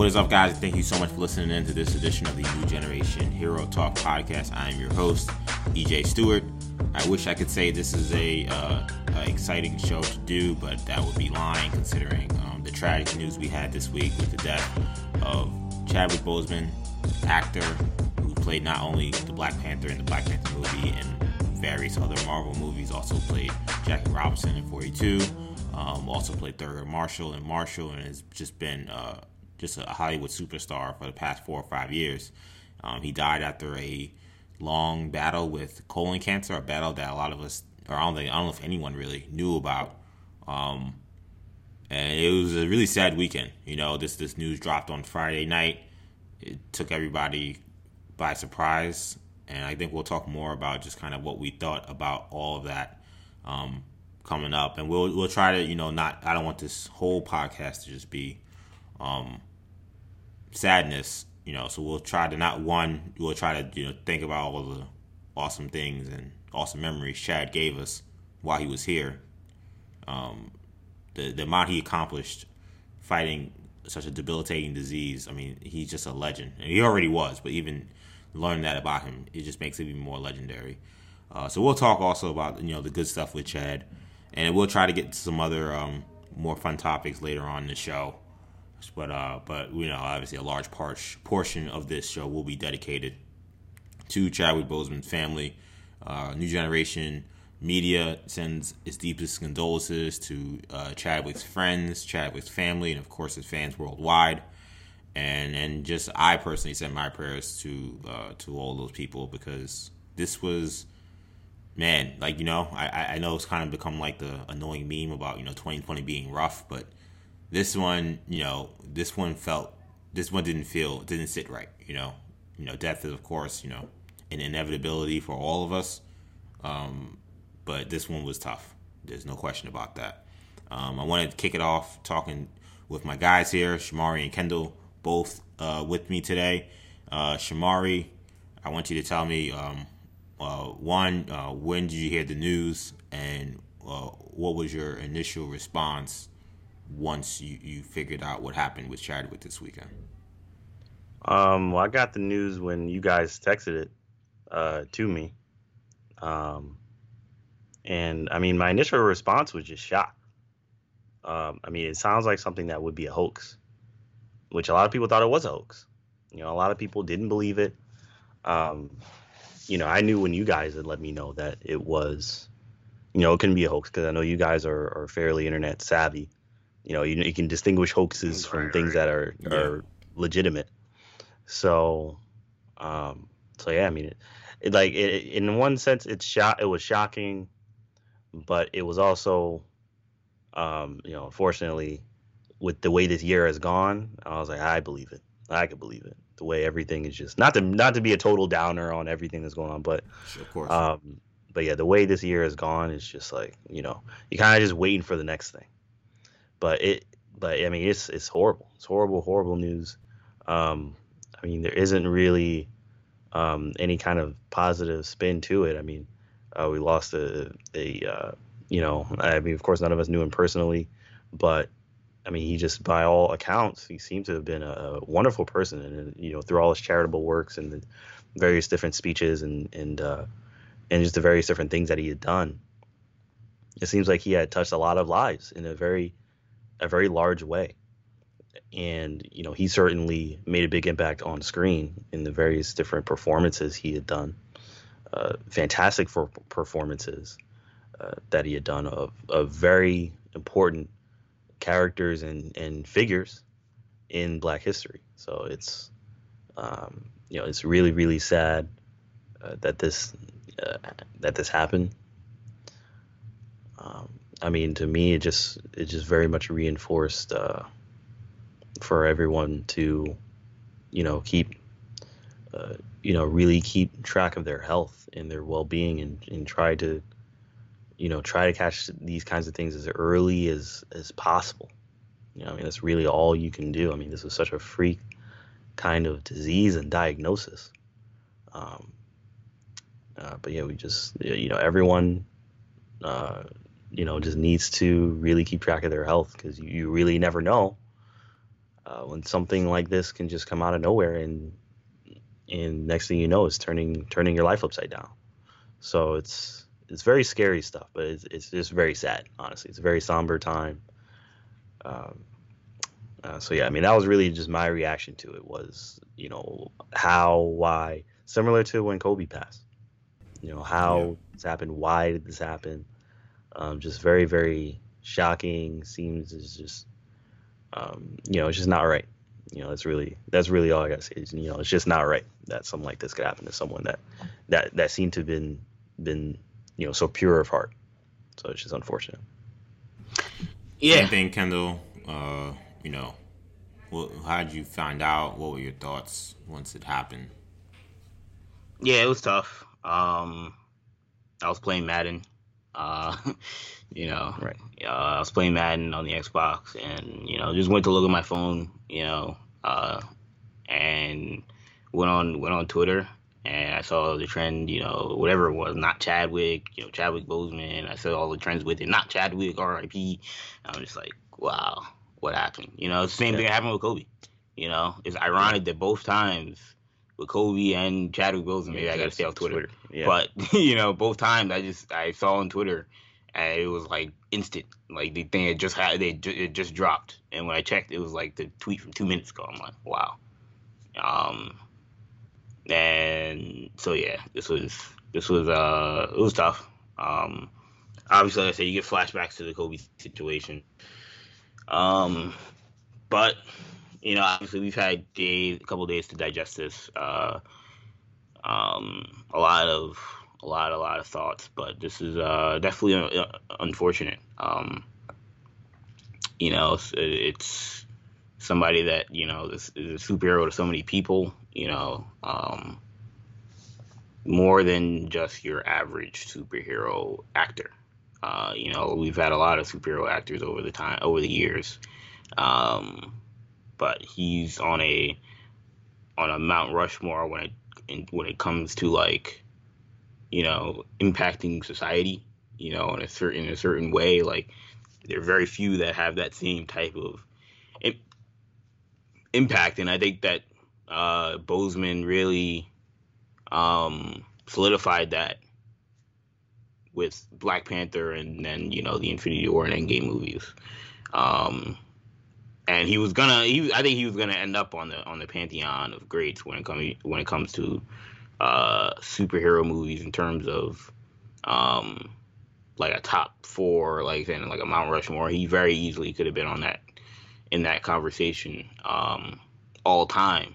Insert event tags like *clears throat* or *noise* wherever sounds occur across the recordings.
What is up, guys? Thank you so much for listening in to this edition of the New Generation Hero Talk podcast. I am your host, EJ Stewart. I wish I could say this is a, uh, a exciting show to do, but that would be lying considering um, the tragic news we had this week with the death of Chadwick Boseman, actor who played not only the Black Panther in the Black Panther movie and various other Marvel movies, also played Jackie Robinson in 42, um, also played Thurgood Marshall in Marshall, and has just been uh, just a Hollywood superstar for the past four or five years. Um, he died after a long battle with colon cancer, a battle that a lot of us, or I don't, think, I don't know if anyone really knew about. Um, and it was a really sad weekend. You know, this this news dropped on Friday night. It took everybody by surprise, and I think we'll talk more about just kind of what we thought about all of that um, coming up. And we'll we'll try to, you know, not. I don't want this whole podcast to just be um, sadness, you know. So we'll try to not one. We'll try to you know think about all the awesome things and awesome memories Chad gave us while he was here. Um, the the amount he accomplished fighting such a debilitating disease. I mean, he's just a legend. And he already was, but even learning that about him, it just makes it even more legendary. Uh, so we'll talk also about you know the good stuff with Chad, and we'll try to get to some other um, more fun topics later on in the show. But uh, but you know, obviously, a large part, portion of this show will be dedicated to Chadwick Boseman's family. Uh, New Generation Media sends its deepest condolences to uh, Chadwick's friends, Chadwick's family, and of course his fans worldwide. And and just I personally send my prayers to uh, to all those people because this was man, like you know, I I know it's kind of become like the annoying meme about you know 2020 being rough, but this one, you know, this one felt, this one didn't feel, didn't sit right. You know, you know, death is of course, you know, an inevitability for all of us. Um, but this one was tough. There's no question about that. Um, I wanted to kick it off talking with my guys here, Shamari and Kendall, both uh, with me today. Uh, Shamari, I want you to tell me um, uh, one, uh, when did you hear the news, and uh, what was your initial response once you, you figured out what happened with Chadwick this weekend? Um, well, I got the news when you guys texted it uh, to me. Um, and I mean, my initial response was just shock. Um, I mean, it sounds like something that would be a hoax, which a lot of people thought it was a hoax. You know, a lot of people didn't believe it. Um, you know, I knew when you guys had let me know that it was, you know, it couldn't be a hoax because I know you guys are, are fairly internet savvy you know, you, you can distinguish hoaxes from right, things right. that are yeah. are legitimate. So, um, so yeah, I mean, it, it like it, in one sense, it's shot. It was shocking, but it was also, um, you know, unfortunately, with the way this year has gone, I was like, I believe it. I could believe it. The way everything is just not to not to be a total downer on everything that's going on, but of course. Um, but yeah, the way this year has gone is just like you know, you kind of just waiting for the next thing but it but I mean it's it's horrible. It's horrible, horrible news. Um, I mean there isn't really um, any kind of positive spin to it. I mean uh, we lost a, a uh, you know I mean of course none of us knew him personally, but I mean he just by all accounts he seemed to have been a, a wonderful person and you know through all his charitable works and the various different speeches and and uh, and just the various different things that he had done. It seems like he had touched a lot of lives in a very a very large way. And, you know, he certainly made a big impact on screen in the various different performances he had done. Uh, fantastic for performances uh, that he had done of, of very important characters and, and figures in Black history. So it's, um, you know, it's really, really sad uh, that this uh, that this happened. Um, I mean, to me, it just it just very much reinforced uh, for everyone to, you know, keep, uh, you know, really keep track of their health and their well-being, and and try to, you know, try to catch these kinds of things as early as as possible. You know, I mean, that's really all you can do. I mean, this is such a freak kind of disease and diagnosis. Um, uh, but yeah, we just, you know, everyone uh, you know, just needs to really keep track of their health because you, you really never know uh, when something like this can just come out of nowhere and and next thing you know is turning turning your life upside down. So it's it's very scary stuff, but it's it's just very sad. Honestly, it's a very somber time. Um, uh, so yeah, I mean that was really just my reaction to it was you know how why similar to when Kobe passed. You know how yeah. this happened, why did this happen? Um, just very very shocking. Seems is just um, you know it's just not right. You know that's really that's really all I gotta say is you know it's just not right that something like this could happen to someone that that that seemed to have been been you know so pure of heart. So it's just unfortunate. Yeah. Same thing, Kendall. Uh, you know, what, how did you find out? What were your thoughts once it happened? Yeah, it was tough. Um, I was playing Madden. Uh, *laughs* you know, right. Uh, I was playing Madden on the Xbox, and you know, just went to look at my phone. You know, uh, and went on went on Twitter, and I saw the trend. You know, whatever it was, not Chadwick. You know, Chadwick Boseman. I saw all the trends with it, not Chadwick. R.I.P. I'm just like, wow, what happened? You know, same yeah. thing happened with Kobe. You know, it's ironic that both times with Kobe and Chadwick Boseman, maybe yeah, I gotta stay off Twitter. Twitter. Yeah. But *laughs* you know, both times I just I saw on Twitter and it was like instant. Like the thing had just had they it just dropped, and when I checked, it was like the tweet from two minutes ago. I'm like, wow. Um, and so yeah, this was this was uh it was tough. Um, obviously, like I said, you get flashbacks to the Kobe situation. Um, but you know, obviously we've had a couple days to digest this. Uh, um, a lot of, a lot, a lot of thoughts, but this is uh, definitely uh, unfortunate. Um, you know, it's, it's, somebody that you know is, is, a superhero to so many people. You know, um, more than just your average superhero actor. Uh, you know, we've had a lot of superhero actors over the time over the years, um, but he's on a on a Mount Rushmore when it in, when it comes to like, you know, impacting society. You know, in a certain in a certain way. Like, there are very few that have that same type of impact, and I think that uh, Boseman really um, solidified that with Black Panther and then you know the Infinity War and Endgame movies. Um, and he was gonna, he, I think he was gonna end up on the on the pantheon of greats when it comes when it comes to uh, superhero movies in terms of um, like a top four, like saying like a Mount Rushmore. He very easily could have been on that in that conversation um, all time.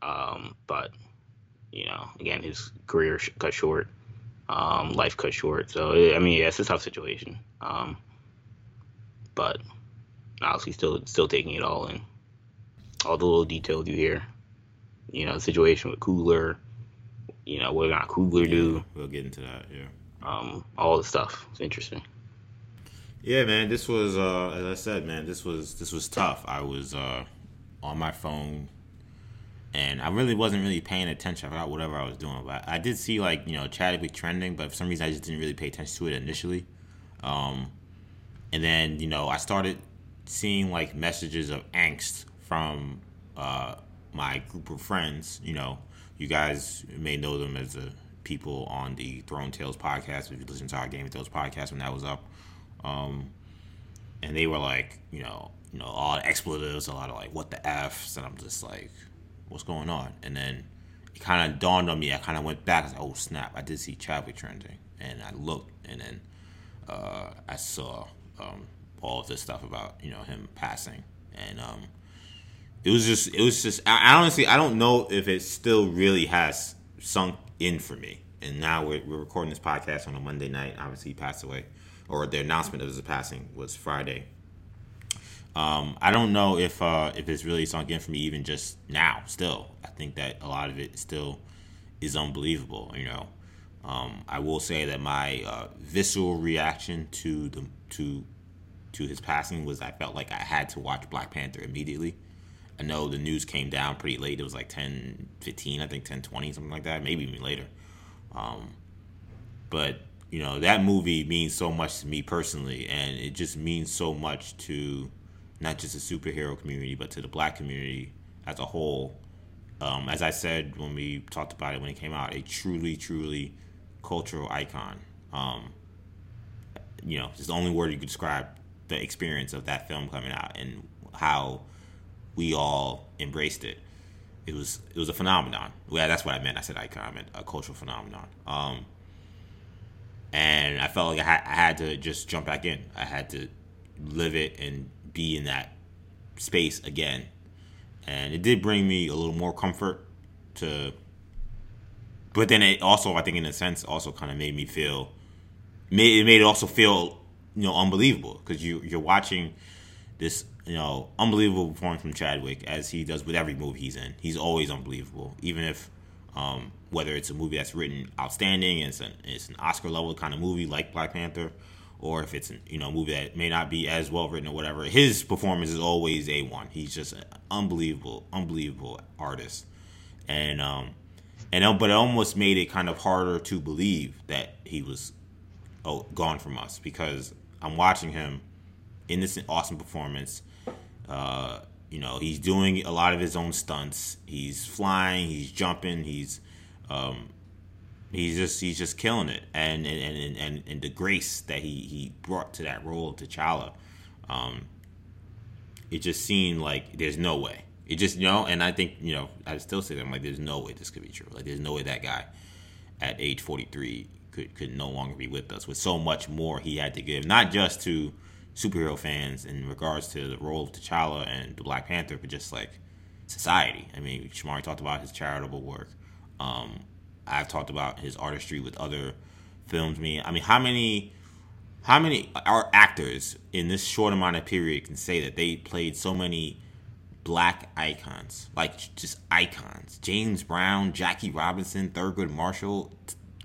Um, but you know, again, his career cut short um, life cut short. So I mean, yeah, it's a tough situation. Um, but obviously, still still taking it all in, all the little details you hear. You know, the situation with Coogler, You know, what not Coogler yeah, do? We'll get into that. Yeah. Um, all the stuff. It's interesting. Yeah, man. This was, uh, as I said, man. This was this was tough. I was uh, on my phone and I really wasn't really paying attention. I forgot whatever I was doing, but I did see like you know Chadwick trending, but for some reason I just didn't really pay attention to it initially. Um, and then you know I started seeing like messages of angst from uh, my group of friends. You know, you guys may know them as the people on the Throne Tales podcast. If you listen to our Game of Thrones podcast when that was up, um, and they were like, you know, you know, all the expletives, a lot of like what the f's, and I'm just like what's going on? And then it kind of dawned on me. I kind of went back. I was like, oh snap! I did see Chadwick trending, and I looked, and then uh, I saw um, all of this stuff about you know him passing, and um, it was just it was just. I, I honestly I don't know if it still really has sunk in for me. And now we're, we're recording this podcast on a Monday night. Obviously, he passed away, or the announcement of his passing was Friday. Um, I don't know if uh, if it's really sunk in for me even just now. Still, I think that a lot of it still is unbelievable. You know, um, I will say that my uh, visceral reaction to the to to his passing was I felt like I had to watch Black Panther immediately. I know the news came down pretty late. It was like 10, 15, I think 10, 20, something like that, maybe even later. Um, but, you know, that movie means so much to me personally, and it just means so much to not just the superhero community, but to the black community as a whole. Um, as I said when we talked about it when it came out, a truly, truly cultural icon. Um, you know, it's the only word you could describe the experience of that film coming out and how we all embraced it. It was it was a phenomenon. Well, that's what I meant. I said icon. I meant a cultural phenomenon. Um, and I felt like I had, I had to just jump back in. I had to live it and be in that space again. And it did bring me a little more comfort to but then it also I think in a sense also kind of made me feel made it made it also feel you know unbelievable because you you're watching this you know unbelievable performance from Chadwick as he does with every movie he's in. He's always unbelievable, even if um, whether it's a movie that's written outstanding, it's an it's an Oscar level kind of movie like Black Panther, or if it's an, you know a movie that may not be as well written or whatever. His performance is always a one. He's just an unbelievable, unbelievable artist, and um, and but it almost made it kind of harder to believe that he was oh, gone from us because I'm watching him in this awesome performance. Uh, you know, he's doing a lot of his own stunts. He's flying, he's jumping, he's um, he's just he's just killing it, and and and and, and the grace that he he brought to that role T'Challa, um, it just seemed like there's no way. It just you know, and I think you know, I still say that I'm like, there's no way this could be true. Like, there's no way that guy at age 43 could could no longer be with us with so much more he had to give, not just to superhero fans in regards to the role of T'Challa and the Black Panther, but just like society. I mean, Shamari talked about his charitable work. Um, I've talked about his artistry with other films. I mean, I mean, how many, how many art actors in this short amount of period can say that they played so many black icons, like just icons? James Brown, Jackie Robinson, Thurgood Marshall,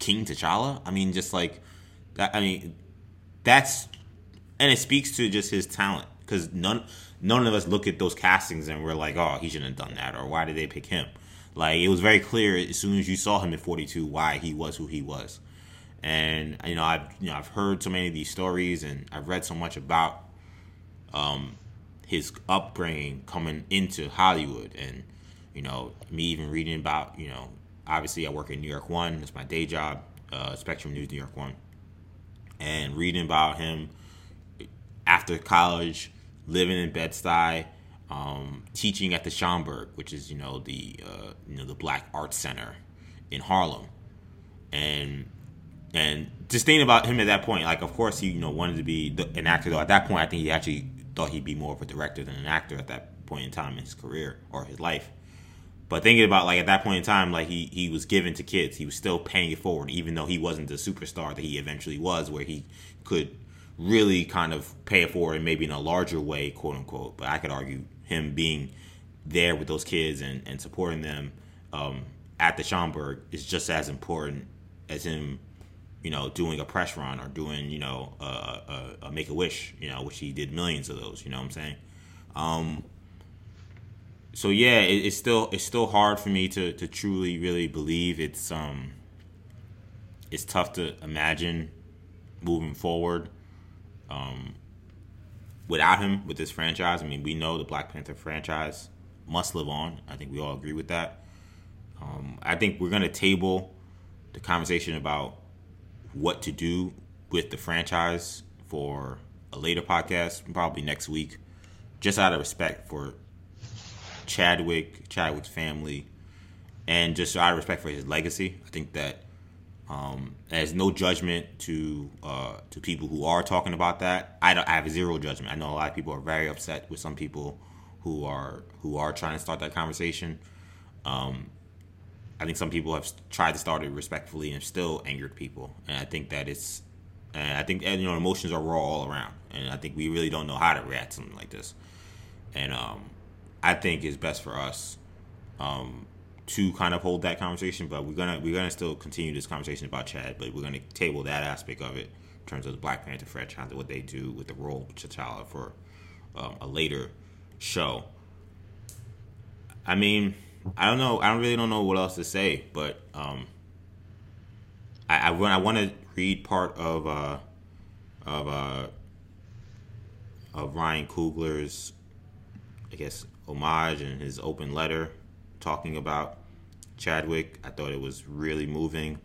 King T'Challa. I mean, just like. I mean, that's and it speaks to just his talent because none none of us look at those castings and we're like, oh, he shouldn't have done that, or why did they pick him? Like it was very clear as soon as you saw him at 42 why he was who he was. And you know, I've you know I've heard so many of these stories and I've read so much about um, his upbringing coming into Hollywood, and you know me even reading about you know obviously I work at New York One, it's my day job, uh, Spectrum News New York One, and reading about him after college, living in Bed Stuy, um, teaching at the Schomburg, which is you know the uh, you know the Black Arts Center in Harlem, and and just thinking about him at that point, like of course he you know wanted to be an actor. Though at that point, I think he actually thought he'd be more of a director than an actor at that point in time in his career or his life. But thinking about like at that point in time, like he he was given to kids, he was still paying it forward, even though he wasn't the superstar that he eventually was, where he could really kind of pay it forward and maybe in a larger way, quote unquote. But I could argue him being there with those kids and, and supporting them um, at the Schomburg is just as important as him, you know, doing a press run or doing, you know, a, a, a Make a Wish, you know, which he did millions of those. You know what I'm saying? Um, so yeah, it, it's still it's still hard for me to, to truly really believe it's um it's tough to imagine moving forward um, without him with this franchise. I mean, we know the Black Panther franchise must live on. I think we all agree with that. Um, I think we're to table the conversation about what to do with the franchise for a later podcast, probably next week, just out of respect for Chadwick, Chadwick's family, and just out of respect for his legacy. I think that um, there's no judgment to uh, to people who are talking about that. I, don't, I have zero judgment. I know a lot of people are very upset with some people who are who are trying to start that conversation. Um, I think some people have tried to start it respectfully and still angered people, and I think that it's and I think you know emotions are raw all around, and I think we really don't know how to react to something like this. And um, I think it's best for us um, to kind of hold that conversation, but we're gonna we're gonna still continue this conversation about Chad, but we're gonna table that aspect of it in terms of the Black Panther franchise and what they do with the role of T'Challa for um, a later show. I mean, I don't know. I don't really don't know what else to say, but um, I I, I want to read part of uh, of uh, of Ryan Coogler's I guess, homage and his open letter talking about Chadwick. I thought it was really moving.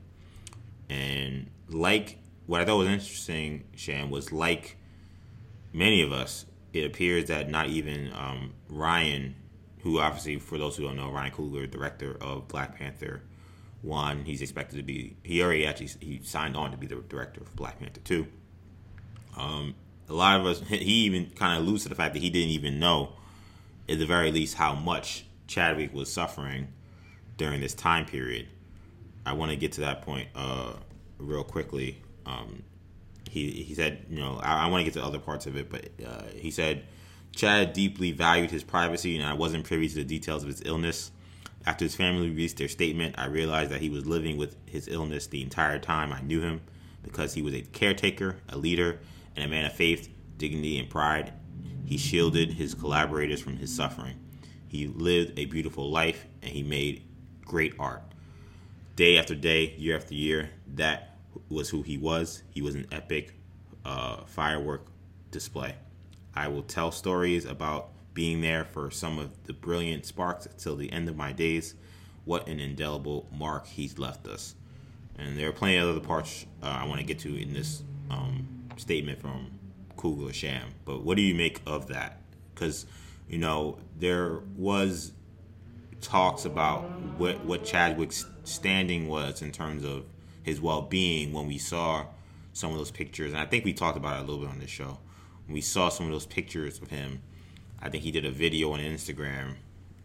And like what I thought was interesting, Sham, was like many of us, it appears that not even um, Ryan, who obviously, for those who don't know, Ryan Coogler, director of Black Panther One, he's expected to be. He already actually he signed on to be the director of Black Panther Two. Um, a lot of us, *laughs* he even kind of alludes to the fact that he didn't even know, at the very least, how much Chadwick was suffering during this time period. I want to get to that point uh, real quickly. Um, he he said, you know, I, I want to get to other parts of it, but uh, he said Chad deeply valued his privacy, and I wasn't privy to the details of his illness. After his family released their statement, I realized that he was living with his illness the entire time I knew him because he was a caretaker, a leader, and a man of faith, dignity, and pride. He shielded his collaborators from his suffering. He lived a beautiful life and he made great art. Day after day, year after year, that was who he was. He was an epic uh, firework display. I will tell stories about being there for some of the brilliant sparks until the end of my days. What an indelible mark he's left us. And there are plenty of other parts uh, I want to get to in this um, statement from Coogler Sham. But what do you make of that? Because, you know, there was talks about what, what Chadwick's standing was in terms of his well being when we saw some of those pictures. And I think we talked about it a little bit on this show. When we saw some of those pictures of him, I think he did a video on Instagram,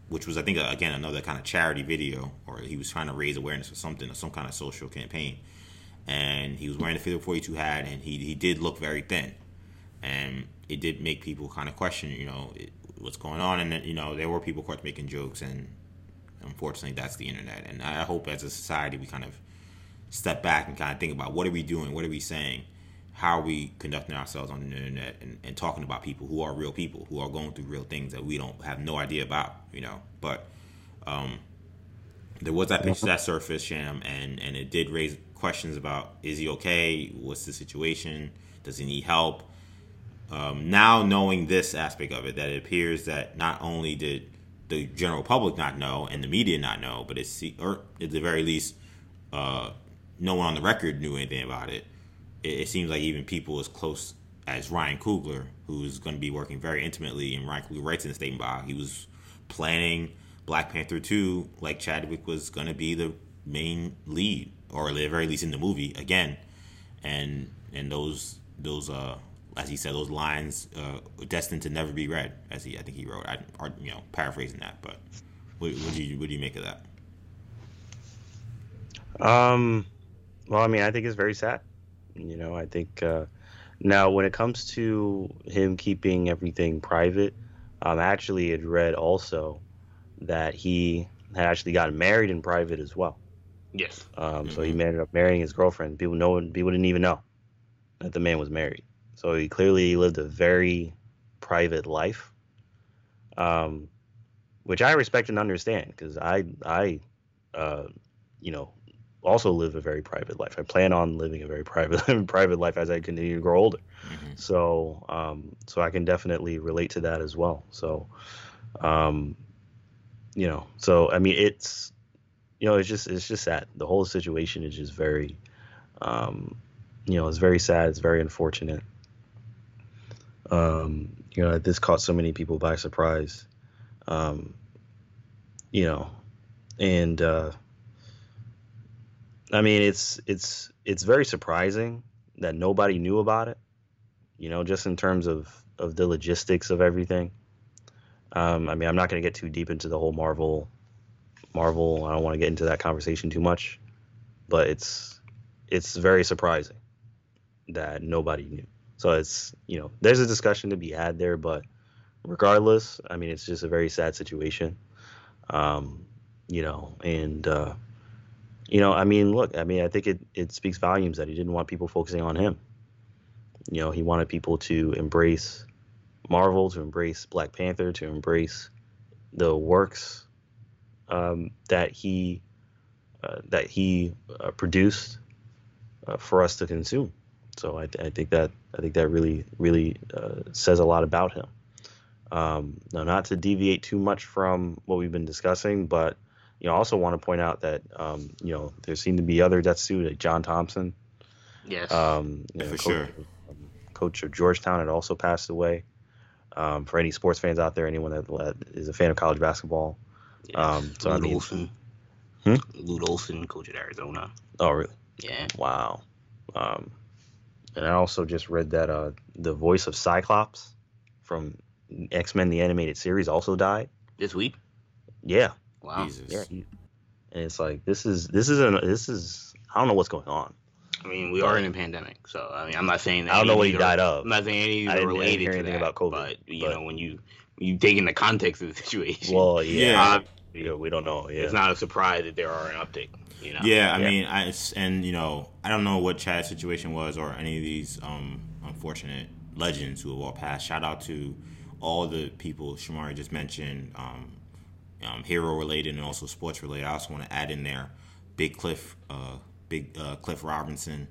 which was, I think, again, another kind of charity video, or he was trying to raise awareness for something, or some kind of social campaign. And he was wearing the Figure 42 hat, and he, he did look very thin. And it did make people kind of question, you know, it, what's going on. And, you know, there were people, of course, making jokes, and unfortunately, that's the internet. And I hope as a society we kind of step back and kind of think about what are we doing, what are we saying, how are we conducting ourselves on the internet, and, and talking about people who are real people who are going through real things that we don't have no idea about, you know. But um, there was that picture that surfaced, Sham, and and it did raise questions about is he okay? What's the situation? Does he need help? Um, now knowing this aspect of it, that it appears that not only did the general public not know and the media not know, but it's or at the very least, uh, no one on the record knew anything about it. It, it seems like even people as close as Ryan Coogler, who's going to be working very intimately, and Ryan Coogler writes in the statement about he was planning Black Panther 2 like Chadwick was going to be the main lead, or at the very least in the movie again. And and those those uh as he said those lines uh destined to never be read as he I think he wrote I or, you know paraphrasing that but what, what do you what do you make of that um well, I mean, I think it's very sad. You know, I think uh, now when it comes to him keeping everything private, um, actually had read also that he had actually gotten married in private as well. Yes. Um, mm-hmm. So he mm-hmm. ended up marrying his girlfriend. People know people didn't even know that the man was married. So he clearly lived a very private life, um, which I respect and understand because I I uh, you know also live a very private life. I plan on living a very *laughs* private private life as I continue to grow older. Mm-hmm. So um, so I can definitely relate to that as well. So um, you know, so I mean it's you know, it's just it's just sad. The whole situation is just very um, you know, it's very sad, it's very unfortunate. Um, you know, this caught so many people by surprise. Um, you know, and uh I mean, it's it's it's very surprising that nobody knew about it. You know, just in terms of of the logistics of everything. Um, I mean, I'm not going to get too deep into the whole Marvel Marvel. I don't want to get into that conversation too much, but it's it's very surprising that nobody knew. So it's you know, there's a discussion to be had there, but regardless, I mean, it's just a very sad situation. Um, you know, and uh, you know, I mean, look, I mean, I think it, it speaks volumes that he didn't want people focusing on him. You know, he wanted people to embrace Marvel, to embrace Black Panther, to embrace the works um, that he uh, that he uh, produced uh, for us to consume. So I, I, think that I think that really really uh, says a lot about him. Um, now, not to deviate too much from what we've been discussing, but you know, I also want to point out that um, you know there seem to be other deaths too. Like John Thompson, Yes. um, you know, For coach, sure. um, coach of Georgetown, had also passed away. Um, for any sports fans out there, anyone that, that is a fan of college basketball. yes. um, so, I Lute mean- Olson. Hmm? Lute Olson, coach at Arizona. Oh, really? Yeah. Wow. Um, and I also just read that uh, the voice of Cyclops from X Men the animated series also died. This week. Yeah, Wow. Jesus. yeah. and it's like this is this is an this is I don't know what's going on. I mean, we are in a pandemic, so I mean, I'm not saying that. I don't know what he any died of. I'm not saying any of I these are didn't- related hear to anything that, about COVID, But you but- know, when you you take in the context of the situation, Well, yeah, Yeah. Yeah, we don't know. Yeah, it's not a surprise that there are an uptick. You know. Yeah, I Yeah. mean, I and you know, I don't know what Chad's situation was or any of these um, unfortunate legends who have all passed. Shout out to all the people Shamari just mentioned, um, um, hero related and also sports related. I also want to add in there, Big Cliff, uh, Big uh, Cliff Robinson.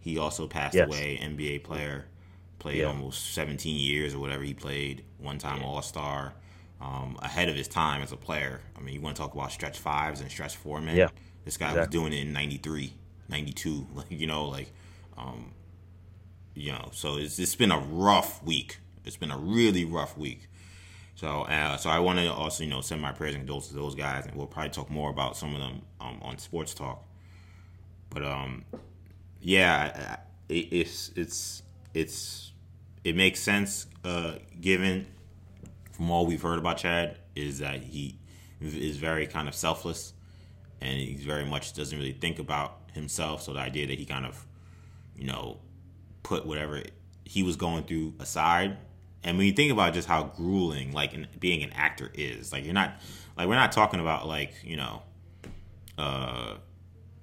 He also passed Yes. away, NBA player, played Yeah. almost 17 years or whatever he played. One time All Star. Um, ahead of his time as a player. I mean, you want to talk about stretch fives and stretch four men. Yeah. This guy was doing it in 93, 92. *laughs* Like, you know, like, um, you know, so it's, it's been a rough week. It's been a really rough week. So, uh, so I want to also, you know, send my prayers and condolences to those guys, and we'll probably talk more about some of them um, on Sports Talk. But, um, yeah, it, it's it's it's it makes sense uh, given from all we've heard about Chad is that he is very kind of selfless and he's very much doesn't really think about himself. So the idea that he kind of, you know, put whatever he was going through aside. And when you think about just how grueling like in, being an actor is, like you're not like we're not talking about like you know, uh,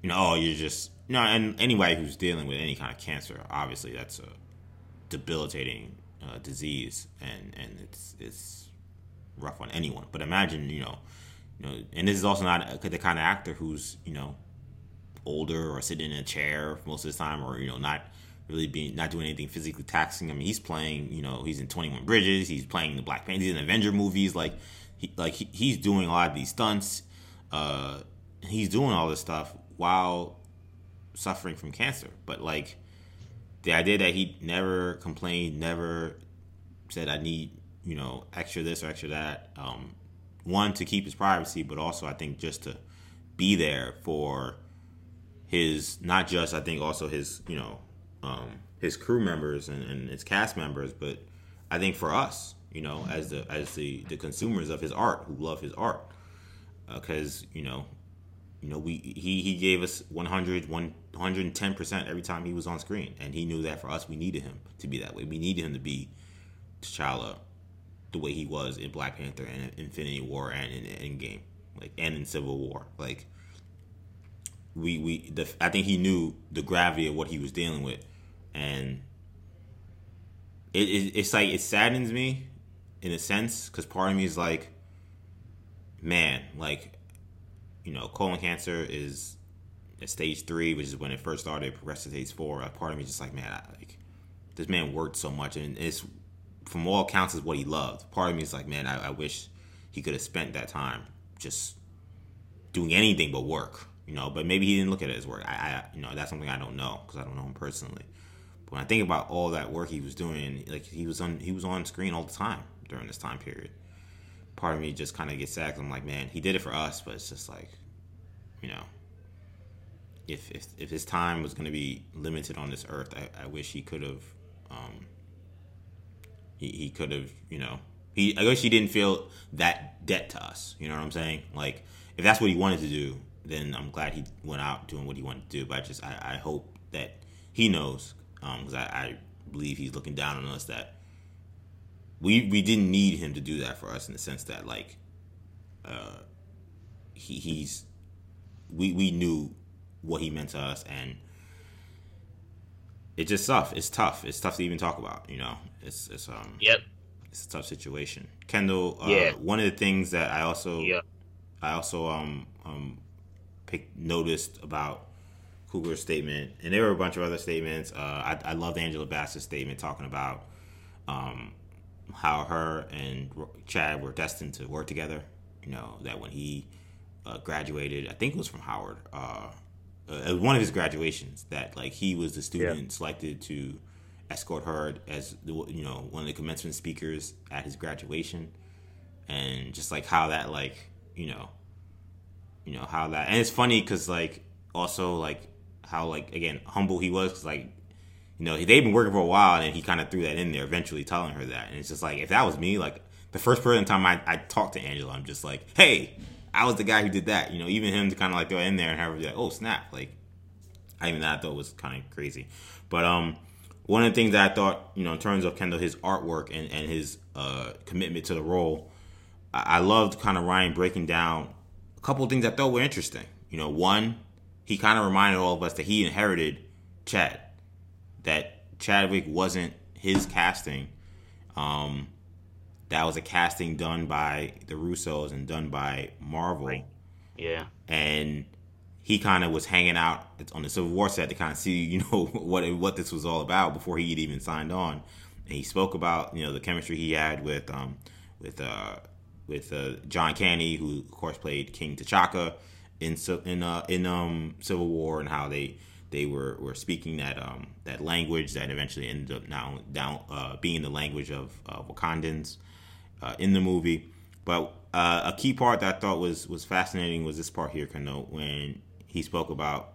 you know, oh you're just you no. And anybody who's dealing with any kind of cancer, obviously that's a debilitating uh, disease, and and it's it's rough on anyone. But imagine you know, you know, and this is also not the kind of actor who's you know older or sitting in a chair most of the time, or you know not really being not doing anything physically taxing. I mean, he's playing. You know, he's in Twenty One Bridges. He's playing the Black Panther. He's in Avenger movies. Like he like he, he's doing a lot of these stunts. Uh, he's doing all this stuff while suffering from cancer. But like the idea that he never complained, never said I need you know extra this or extra that. Um, one to keep his privacy, but also I think just to be there for his not just I think also his you know um, his crew members and, and his cast members, but I think for us, you know, as the as the the consumers of his art who love his art, because you know, you know we he he gave us 100 110 percent every time he was on screen, and he knew that for us we needed him to be that way. We needed him to be T'Challa the way he was in Black Panther and Infinity War and in Endgame, like and in Civil War, like we we the, I think he knew the gravity of what he was dealing with, and it, it it's like it saddens me in a sense because part of me is like, man, like you know, colon cancer is at stage three, which is when it first started, progressed to stage four. A part of me is just like, man, I, like this man worked so much, and it's from all accounts is what he loved. Part of me is like, man, I, I wish he could have spent that time just doing anything but work, you know. But maybe he didn't look at it as work. I, I you know, that's something I don't know because I don't know him personally. But when I think about all that work he was doing, like he was on, he was on screen all the time during this time period. Part of me just kind of gets sad. 'cause I'm like, man, he did it for us, but it's just like, you know, if if if his time was going to be limited on this earth, I, I wish he could have. Um, he, he could have, you know, he. I guess he didn't feel that debt to us. You know what I'm saying? Like, if that's what he wanted to do, then I'm glad he went out doing what he wanted to do. But I just, I, I hope that he knows, because I, I believe he's looking down on us that we we didn't need him to do that for us in the sense that like, uh, he he's we we knew what he meant to us and it just tough. It's tough. It's tough to even talk about. You know, it's it's um Yep. it's a tough situation. Kendall, uh, Yeah. one of the things that I also Yep. I also um um picked noticed about Coogler's statement, and there were a bunch of other statements. Uh, I I loved Angela Bassett's statement talking about um how her and Chad were destined to work together. You know that when he uh, graduated, I think it was from Howard. Uh, uh, one of his graduations, that like he was the student yeah. selected to escort her as you know one of the commencement speakers at his graduation, and just like how that like you know, you know how that and it's funny because like also like how like again humble he was because like you know they've been working for a while and he kind of threw that in there eventually telling her that. And it's just like if that was me like the first person time I, I talked to Angela I'm just like hey I was the guy who did that you know even him to kind of like throw it in there and have her be like oh snap like I even that I thought was kind of crazy. But um one of the things that I thought you know in terms of Kendall his artwork and, and his uh, commitment to the role I, I loved kind of Ryan breaking down a couple of things I thought were interesting you know one he kind of reminded all of us that he inherited Chad, that Chadwick wasn't his casting. Um, that was a casting done by the Russos and done by Marvel. Right. Yeah. And he kind of was hanging out on the Civil War set to kind of see, you know, *laughs* what what this was all about before he had even signed on. And he spoke about, you know, the chemistry he had with um, with uh, with uh, John Kani, who of course played King T'Chaka, in in uh, in um, Civil War and how they they were, were speaking that um, that language that eventually ended up now down uh, being the language of uh, Wakandans uh, in the movie. But uh, a key part that I thought was was fascinating was this part here, Kano, when he spoke about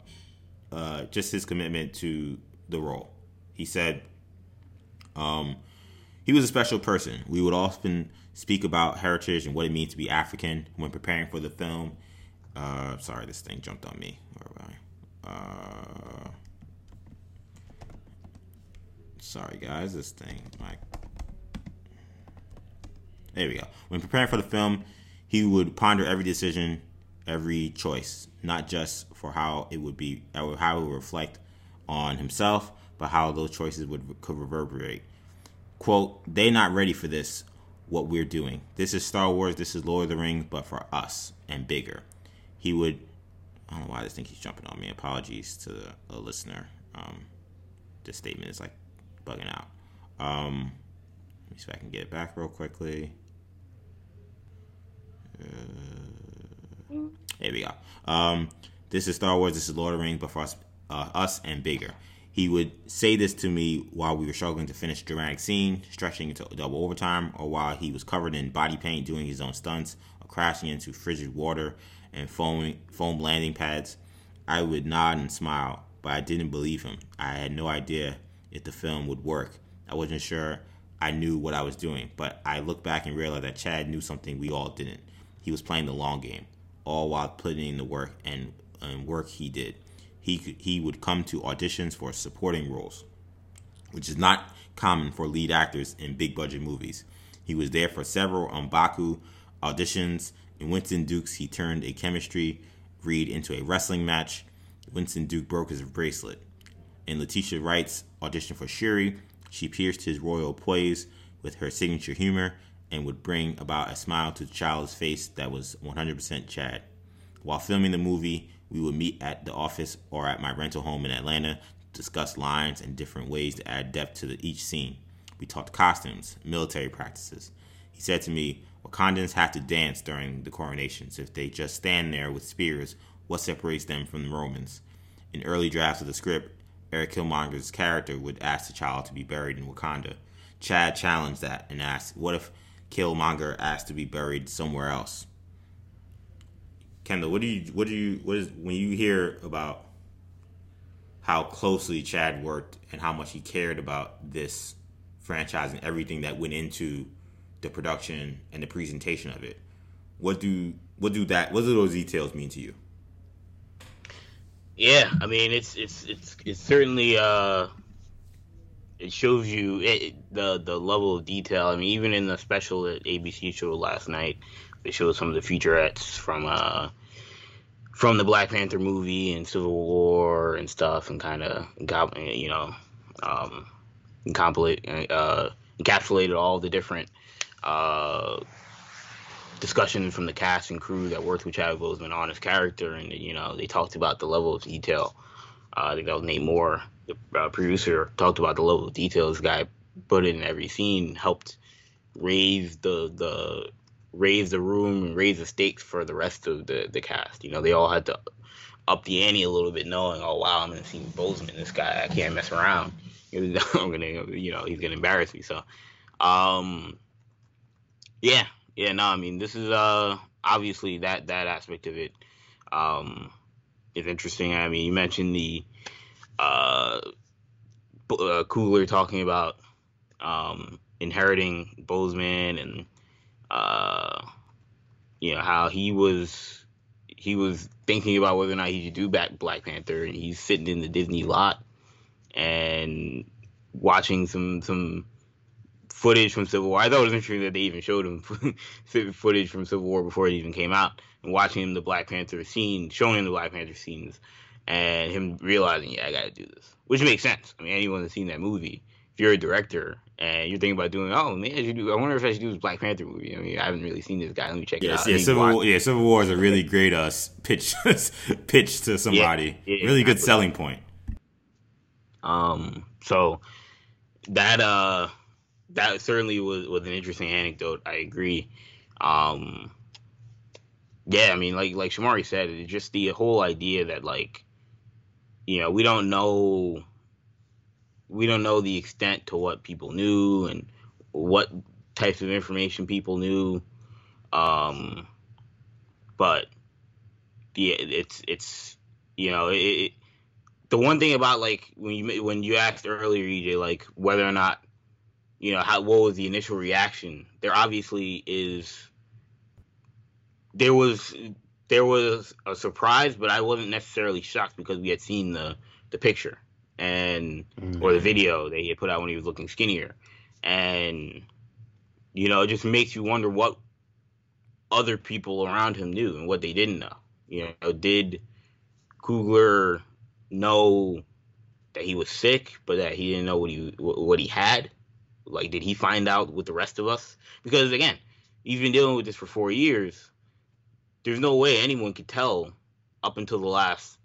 uh, just his commitment to the role. He said um, he was a special person. We would often speak about heritage and what it means to be African when preparing for the film. Uh, sorry, this thing jumped on me. Uh, sorry, guys. This thing, like, there we go. When preparing for the film, he would ponder every decision, every choice, not just for how it would be, how it would reflect on himself, but how those choices would could reverberate. Quote: They're not ready for this. What we're doing. This is Star Wars. This is Lord of the Rings, but for us and bigger." he would. I don't know why I think he's jumping on me. Apologies to the, the listener. Um, this statement is like bugging out. Um, let me see if I can get it back real quickly. Uh, there we go. Um, this is Star Wars. This is Lord of the Rings, but for us, uh, us and bigger. He would say this to me while we were struggling to finish dramatic scene, stretching into double overtime, or while he was covered in body paint doing his own stunts, or crashing into frigid water and foam, foam landing pads, I would nod and smile, but I didn't believe him. I had no idea if the film would work. I wasn't sure I knew what I was doing, but I look back and realize that Chad knew something we all didn't. He was playing the long game, all while putting in the work and, and work he did. He, he would come to auditions for supporting roles, which is not common for lead actors in big budget movies. He was there for several M'Baku auditions in Winston Duke's, he turned a chemistry read into a wrestling match. Winston Duke broke his bracelet. In Letitia Wright's audition for Shuri, she pierced his royal poise with her signature humor and would bring about a smile to T'Challa's face that was 100% Chad. While filming the movie, we would meet at the office or at my rental home in Atlanta, discuss lines and different ways to add depth to the, each scene. We talked costumes, military practices. He said to me, Wakandans have to dance during the coronations. If they just stand there with spears, what separates them from the Romans? In early drafts of the script, Eric Killmonger's character would ask the child to be buried in Wakanda. Chad challenged that and asked, "What if Killmonger asked to be buried somewhere else?" Kendall, what do you what do you what is when you hear about how closely Chad worked and how much he cared about this franchise and everything that went into the production and the presentation of it. What do what do that what do those details mean to you? Yeah, I mean it's it's it's it's certainly uh it shows you it, the the level of detail. I mean, even in the special ABC showed last night, they showed some of the featurettes from uh from the Black Panther movie and Civil War and stuff, and kind of got you know um, encapsulate, uh, encapsulated all the different uh, discussion from the cast and crew that worked with Chadwick Boseman on his character, and you know they talked about the level of detail. Uh, I think that was Nate Moore, the uh, producer, talked about the level of detail this guy put in every scene, helped raise the the raise the room and raise the stakes for the rest of the the cast. You know, they all had to up the ante a little bit, knowing, oh wow, I'm gonna see Boseman. this guy, I can't mess around. *laughs* I'm gonna, you know, he's gonna embarrass me. So, um, yeah, yeah, no, I mean, this is uh obviously that that aspect of it um is interesting. I mean, you mentioned the uh, uh Coogler talking about um inheriting Boseman and uh you know how he was he was thinking about whether or not he should do back Black Panther and he's sitting in the Disney lot and watching some some footage from Civil War. I thought it was interesting that they even showed him *laughs* footage from Civil War before it even came out, and watching him the Black Panther scene, showing him the Black Panther scenes, and him realizing, yeah, I got to do this, which makes sense. I mean, anyone that's seen that movie, if you're a director and you're thinking about doing, oh man, I, do, I wonder if I should do this Black Panther movie. I mean, I haven't really seen this guy. Let me check yeah, it out. Yeah, Civil War, yeah, Civil War is a really great uh, pitch *laughs* pitch to somebody. Yeah, yeah, really good selling point. Um, so that uh that certainly was was an interesting anecdote. I agree. Um, yeah, I mean, like like Shamari said, it's just the whole idea that like, you know, we don't know, we don't know the extent to what people knew and what types of information people knew. Um, but yeah, it's it's you know it, it the one thing about like when you when you asked earlier, EJ, like whether or not you know how what was the initial reaction? There obviously is. There was there was a surprise, but I wasn't necessarily shocked because we had seen the the picture and mm-hmm. or the video that he had put out when he was looking skinnier, and you know it just makes you wonder what other people around him knew and what they didn't know. You know, did Coogler know that he was sick, but that he didn't know what he what he had. Like, did he find out with the rest of us? Because again, he's been dealing with this for four years. There's no way anyone could tell up until the last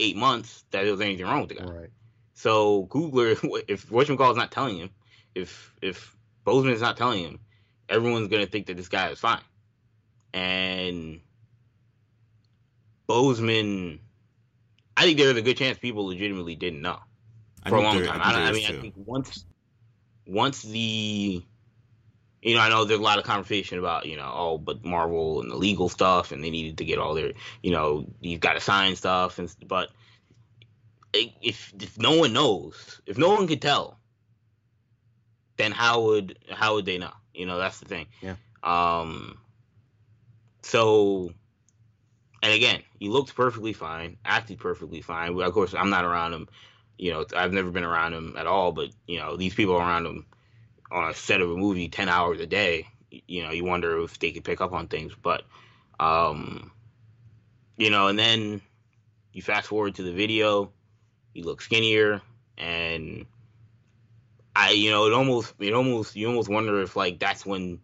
eight months that there was anything wrong with the guy. Right. So Coogler, *laughs* if Whatchamacall is not telling him, if if Boseman is not telling him, everyone's gonna think that this guy is fine. And Boseman, I think there's a good chance people legitimately didn't know for a long time. I, I mean, too. I think once once the you know, I know there's a lot of conversation about, you know, oh, but Marvel and the legal stuff, and they needed to get all their, you know, you've got to sign stuff, and but if if no one knows, if no one could tell, then how would how would they know? You know, that's the thing. Yeah. Um. So and again, he looked perfectly fine, acted perfectly fine. Of course, I'm not around him. You know, I've never been around him at all. But you know, these people around him on a set of a movie, ten hours a day. You know, you wonder if they could pick up on things. But, um, you know, and then you fast forward to the video, you look skinnier, and I, you know, it almost, it almost, you almost wonder if like that's when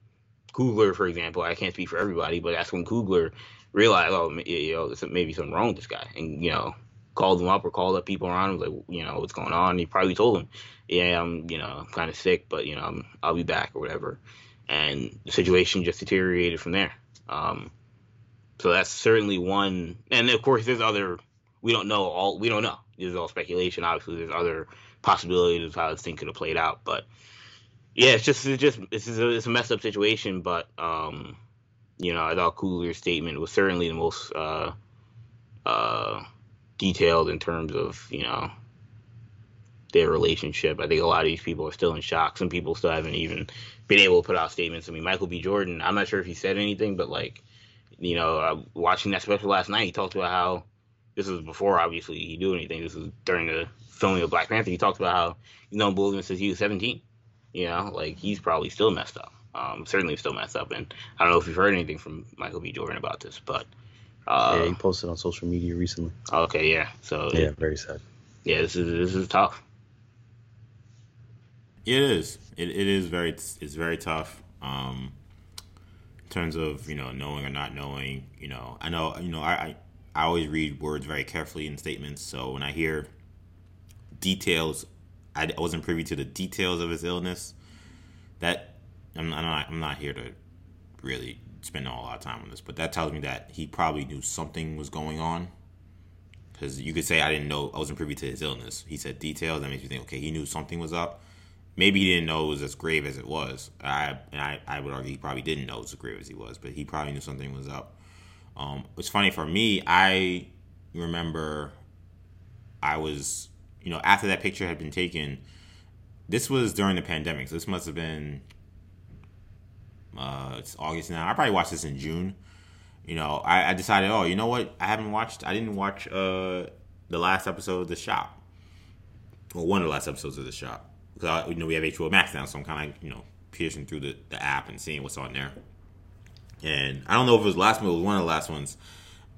Coogler, for example, I can't speak for everybody, but that's when Coogler realized, oh, you know, maybe something wrong with this guy, and you know, called him up or called up people around him, like, you know, what's going on? And he probably told him, yeah, I'm, you know, I'm kind of sick, but you know, I'm, I'll be back or whatever. And the situation just deteriorated from there. Um, so that's certainly one. And of course, there's other. We don't know all. We don't know. This is all speculation. Obviously, there's other possibilities of how this thing could have played out. But yeah, it's just it's just it's a, it's a messed up situation. But um, you know, I thought Coogler's statement was certainly the most uh, uh, detailed in terms of you know their relationship. I think a lot of these people are still in shock. Some people still haven't even been able to put out statements. I mean, Michael B. Jordan, I'm not sure if he said anything, but like, you know, uh, watching that special last night, he talked about how this was before obviously he knew anything. This was during the filming of Black Panther. He talked about how you know Boseman since he was 17. You know, like he's probably still messed up um, certainly still messed up. And I don't know if you've heard anything from Michael B. Jordan about this, but uh, yeah, he posted on social media recently. Okay, yeah. So yeah, very sad. Yeah, this is this is tough. It is. It, it is very. It's very tough. Um, in terms of you know knowing or not knowing. You know, I know. You know, I, I I always read words very carefully in statements. So when I hear details, I wasn't privy to the details of his illness. That I'm, I'm not I'm not here to really spend a lot of time on this, but that tells me that he probably knew something was going on. Because you could say I didn't know I wasn't privy to his illness. He said details that makes me think okay he knew something was up. Maybe he didn't know it was as grave as it was. I and I, I would argue he probably didn't know it was as grave as he was, but he probably knew something was up. Um, it's funny for me. I remember I was you know after that picture had been taken. This was during the pandemic. So this must have been uh, it's August now. I probably watched this in June. You know, I, I decided, oh, you know what? I haven't watched. I didn't watch uh, the last episode of The Shop, or one of the last episodes of The Shop, because you know we have HBO Max now, so I'm kind of you know piercing through the, the app and seeing what's on there. And I don't know if it was last one, it was one of the last ones.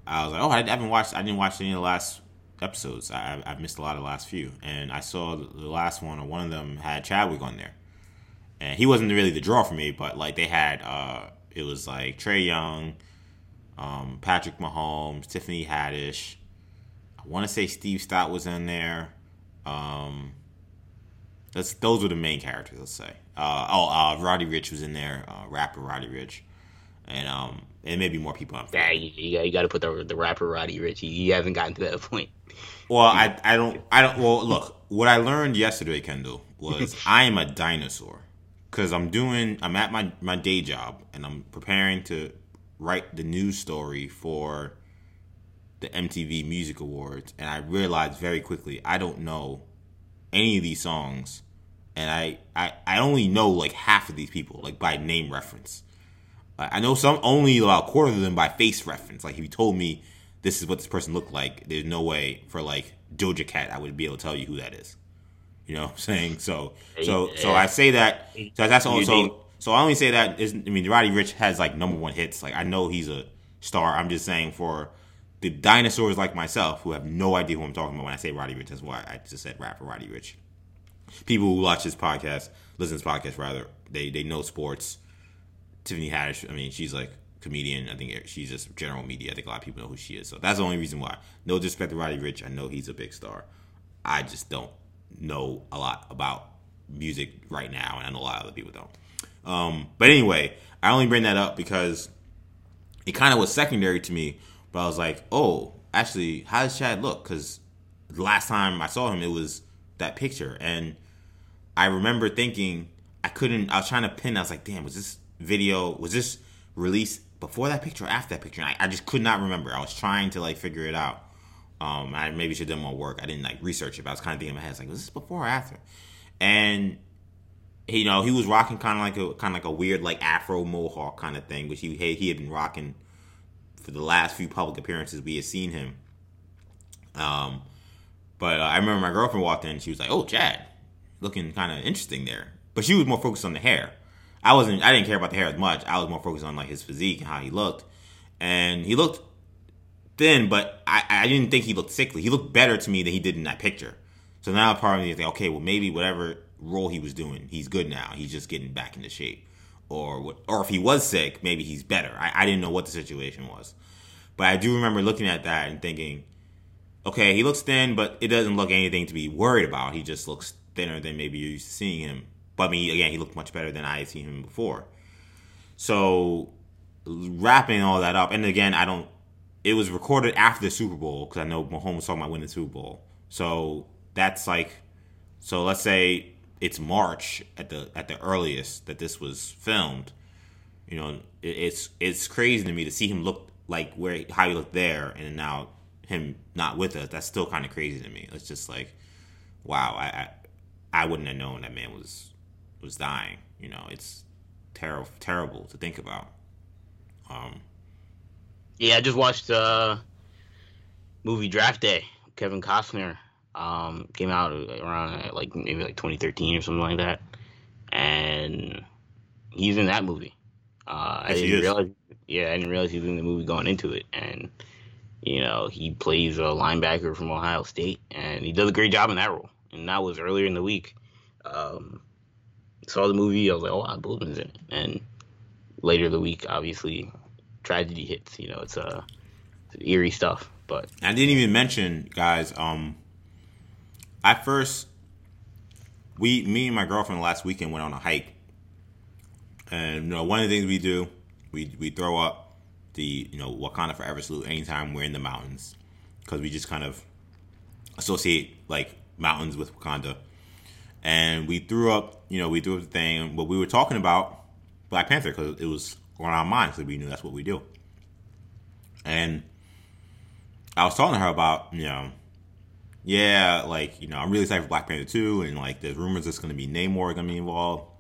I was like, oh, I haven't watched. I didn't watch any of the last episodes. I, I've missed a lot of the last few, and I saw the last one, or one of them had Chadwick on there and he wasn't really the draw for me, but like they had, uh, it was like Trae Young, um, Patrick Mahomes, Tiffany Haddish. I want to say Steve Stoute was in there. Um, that's those were the main characters. Let's say. Uh, oh, uh, Roddy Ricch was in there. Uh, rapper Roddy Ricch, and um, and maybe more people. On yeah, you, you, you got to put the the rapper Roddy Ricch. You, you haven't gotten to that point. Well, I I don't I don't. Well, look, what I learned yesterday, Kendall, was *laughs* I am a dinosaur because I'm doing I'm at my my day job and I'm preparing to write the news story for the MTV Music Awards and I realized very quickly I don't know any of these songs and I I, I only know like half of these people like by name reference. I know some only about a quarter of them by face reference. Like if you told me this is what this person looked like, there's no way for like Doja Cat I would be able to tell you who that is. You know what I'm saying? So so so I say that so that's also so I only say that is I mean Roddy Ricch has like number one hits. Like I know he's a star. I'm just saying for the dinosaurs like myself who have no idea who I'm talking about when I say Roddy Ricch, that's why I just said rapper Roddy Ricch. People who watch this podcast, listen to this podcast rather, they they know sports. Tiffany Haddish, I mean, she's like comedian. I think she's just general media. I think a lot of people know who she is. So that's the only reason why. No disrespect to Roddy Ricch. I know he's a big star. I just don't know a lot about music right now, and I know a lot of other people don't. Um, but anyway, I only bring that up because it kind of was secondary to me. But I was like, oh, actually, how does Chad look? Because the last time I saw him, it was that picture, and I remember thinking I couldn't. I was trying to pin. I was like, damn, was this video? Was this released before that picture or after that picture? I, I just could not remember. I was trying to like figure it out. Um, I maybe should have done more work. I didn't like research it, I was kind of thinking in my head, like, was this before or after? And you know, he was rocking kind of like a kind of like a weird like Afro mohawk kind of thing, which he he had been rocking for the last few public appearances we had seen him. Um, but uh, I remember my girlfriend walked in, and she was like, "Oh, Chad, looking kind of interesting there." But she was more focused on the hair. I wasn't. I didn't care about the hair as much. I was more focused on like his physique and how he looked, and he looked thin, but I, I didn't think he looked sickly. He looked better to me than he did in that picture. So now part of me is like, okay, well maybe whatever role he was doing, he's good now. He's just getting back into shape. Or what, or if he was sick, maybe he's better. I, I didn't know what the situation was, but I do remember looking at that and thinking, okay, he looks thin, but it doesn't look anything to be worried about. He just looks thinner than maybe you're used to seeing him. But I mean, again, he looked much better than I had seen him before. So wrapping all that up, and again, I don't it was recorded after the Super Bowl because I know Mahomes talking about winning the Super Bowl. So that's like, so let's say it's March at the at the earliest that this was filmed. You know, it, it's it's crazy to me to see him look like where how he looked there, and now him not with us. That's still kind of crazy to me. It's just like, wow, I, I I wouldn't have known that man was was dying. You know, it's terrible terrible to think about. Um, yeah, I just watched uh movie Draft Day. Kevin Costner um, came out around uh, like maybe like 2013 or something like that, and he's in that movie. Uh, yes, I didn't realize. Yeah, I didn't realize he was in the movie going into it, and you know he plays a linebacker from Ohio State, and he does a great job in that role. And that was earlier in the week. Um, saw the movie, I was like, oh, wow, Boseman's in it. And later the week, obviously, tragedy hits. You know, it's uh, eerie stuff. But I didn't even mention, guys. Um, I first we me and my girlfriend last weekend went on a hike. And you know, one of the things we do, we we throw up the you know Wakanda Forever salute anytime we're in the mountains because we just kind of associate like mountains with Wakanda. And we threw up, you know, we threw up the thing. But we were talking about Black Panther because it was on our minds because we knew that's what we do. And I was talking to her about, you know, yeah, like, you know, I'm really excited for Black Panther 2, and like there's rumors it's gonna be Namor gonna be involved.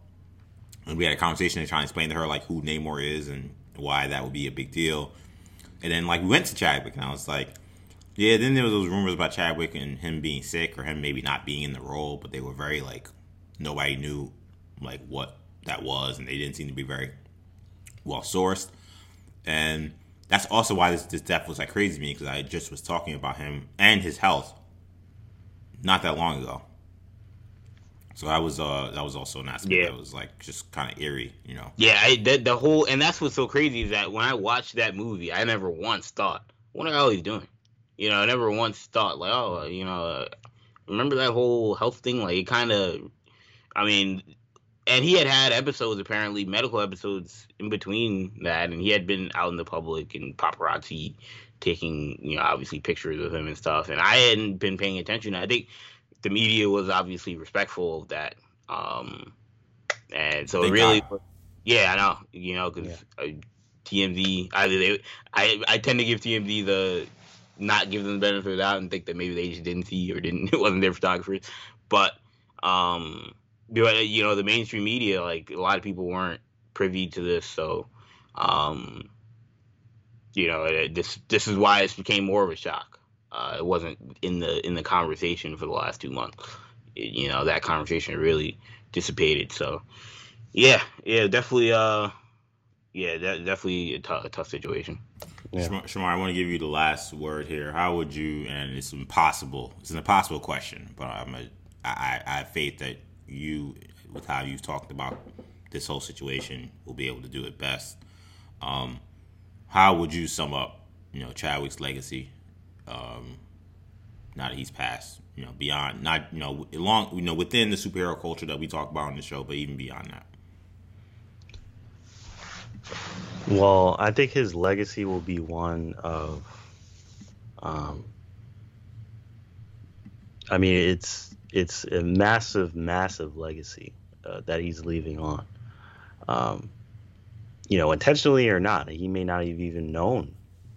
And we had a conversation and trying to explain to her like who Namor is and why that would be a big deal. And then like we went to Chadwick and I was like, Yeah, then there was those rumors about Chadwick and him being sick or him maybe not being in the role, but they were very like nobody knew like what that was and they didn't seem to be very well sourced. And that's also why this, this death was like crazy to me because I just was talking about him and his health not that long ago. So that was uh that was also an aspect Yeah. that was like just kind of eerie, you know. Yeah, I, the, the whole and that's what's so crazy is that when I watched that movie, I never once thought, "What are all he's doing?" You know, I never once thought like, "Oh, you know, uh, remember that whole health thing?" Like, it kind of, I mean, and he had had episodes apparently, medical episodes in between that, and he had been out in the public and paparazzi taking, you know, obviously pictures of him and stuff, and I hadn't been paying attention. I think the media was obviously respectful of that. Um, and so Thank really, God. yeah, I know, you know, because uh, TMZ, either they, I, I tend to give TMZ the not give them the benefit of the doubt and think that maybe they just didn't see or didn't, *laughs* it wasn't their photographers, but, um, but you know, the mainstream media, like a lot of people weren't privy to this, so, um, you know, it, this this is why it became more of a shock. Uh, it wasn't in the in the conversation for the last two months. It- you know, that conversation really dissipated. So, yeah, yeah, definitely. Uh, yeah, that, definitely a tough situation. Yeah. Shamar, Shamar, I want to give you the last word here. How would you? And it's impossible. It's an impossible question, but I'm a, I, I have faith that you, with how you've talked about this whole situation, will be able to do it best. Um, how would you sum up, you know, Chadwick's legacy? Um, now that he's passed, you know, beyond not, you know, along, you know, within the superhero culture that we talk about on the show, but even beyond that. Well, I think his legacy will be one of, um, I mean, it's it's a massive, massive legacy uh, that he's leaving on. Um, you know, intentionally or not, he may not have even known,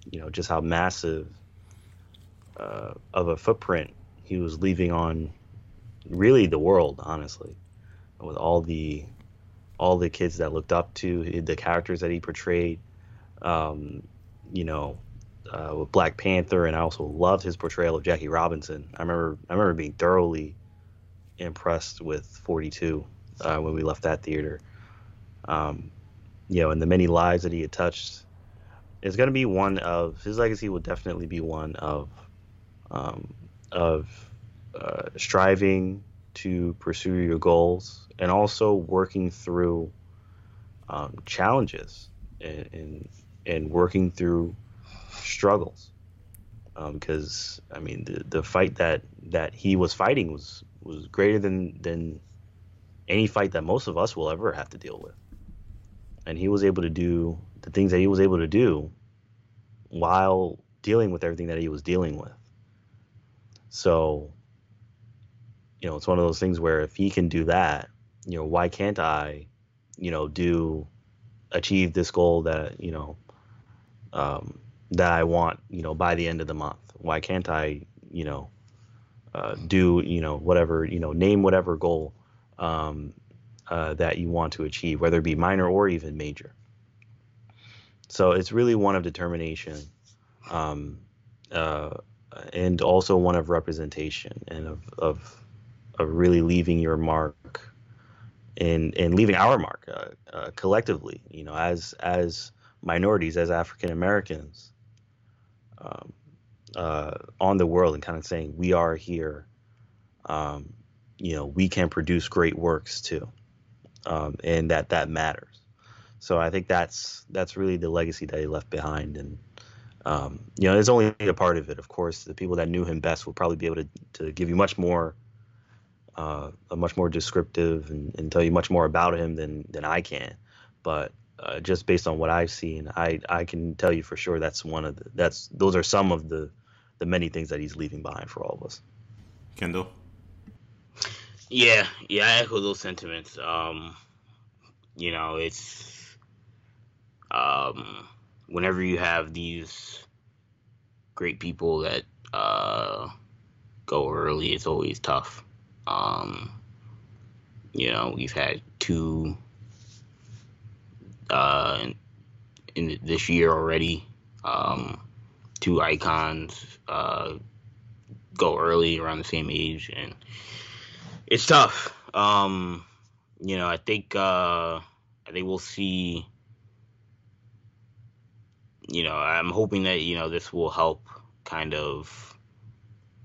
you know, just how massive uh, of a footprint he was leaving on, really the world, honestly, with all the all the kids that looked up to the characters that he portrayed. Um, you know, uh, with Black Panther, and I also loved his portrayal of Jackie Robinson. I remember, I remember being thoroughly impressed with 42 uh, when we left that theater. Um, you know, and the many lives that he had touched. is going to be one of his legacy. Will definitely be one of um, of uh, striving to pursue your goals and also working through um, challenges and, and and working through struggles because I mean the the fight that that he was fighting was was greater than than any fight that most of us will ever have to deal with. And he was able to do the things that he was able to do while dealing with everything that he was dealing with. So you know it's one of those things where if he can do that you know why can't i you know do achieve this goal that you know um, that i want you know by the end of the month. Why can't i you know uh, do you know whatever you know name whatever goal um, uh, that you want to achieve whether it be minor or even major. So it's really one of determination um, uh, and also one of representation and of, of of really leaving your mark and and leaving our mark uh, uh, collectively you know as as minorities as African Americans um, uh, on the world and kind of saying we are here um, you know we can produce great works too um, and that that matters so I think that's that's really the legacy that he left behind and um, you know it's only a part of it of course the people that knew him best will probably be able to, to give you much more uh, a much more descriptive and, and tell you much more about him than than I can. but uh, just based on what I've seen, I I can tell you for sure that's one of the that's those are some of the the many things that he's leaving behind for all of us. Kendall. Yeah, yeah, I echo those sentiments. Um, you know, it's um, whenever you have these great people that uh, go early, it's always tough. Um, you know, we've had two uh, in, in this year already. Um, two icons uh, go early around the same age, and it's tough. Um, you know, I think uh, I think we'll see. You know, I'm hoping that you know this will help kind of.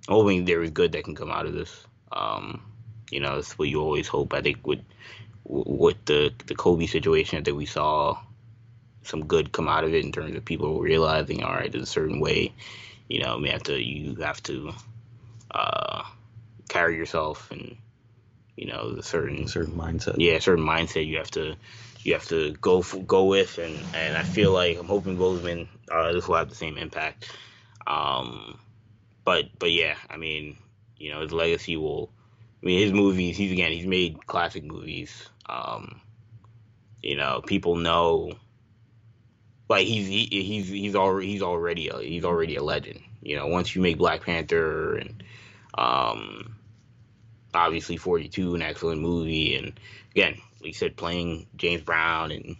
Hoping there is good that can come out of this. Um, you know, that's what you always hope. I think with with the the Kobe situation, that we saw some good come out of it in terms of people realizing, all right, there's a certain way, you know, you have to you have to uh, carry yourself and you know the certain certain mindset. Yeah, a certain mindset you have to you have to go for, go with, and and I feel like I'm hoping Boseman uh, this will have the same impact. Um, but but yeah, I mean, you know, his legacy will. I mean, his movies. He's again. He's made classic movies. Um, you know, people know. Like he's he, he's he's already he's already a, he's already a legend. You know, once you make Black Panther and um, obviously 42, an excellent movie, and again, you said, playing James Brown and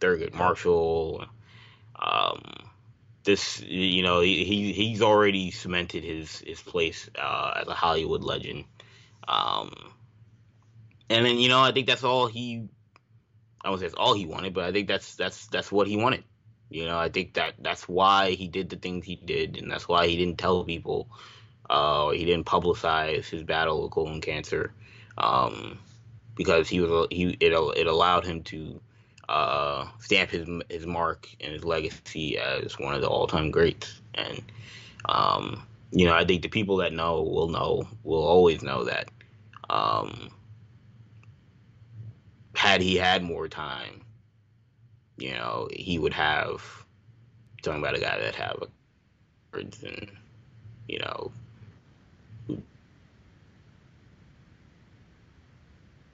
Thurgood Marshall. Um, this, you know, he he's already cemented his his place uh, as a Hollywood legend. Um, and then you know, I think that's all he. I say that's all he wanted, but I think that's that's that's what he wanted. You know, I think that that's why he did the things he did, and that's why he didn't tell people uh, he didn't publicize his battle with colon cancer um, because he was he it, it allowed him to uh, stamp his his mark and his legacy as one of the all time greats. And um, you know, I think the people that know will know will always know that. Um, had he had more time, you know, he would have talking about a guy that have a and you know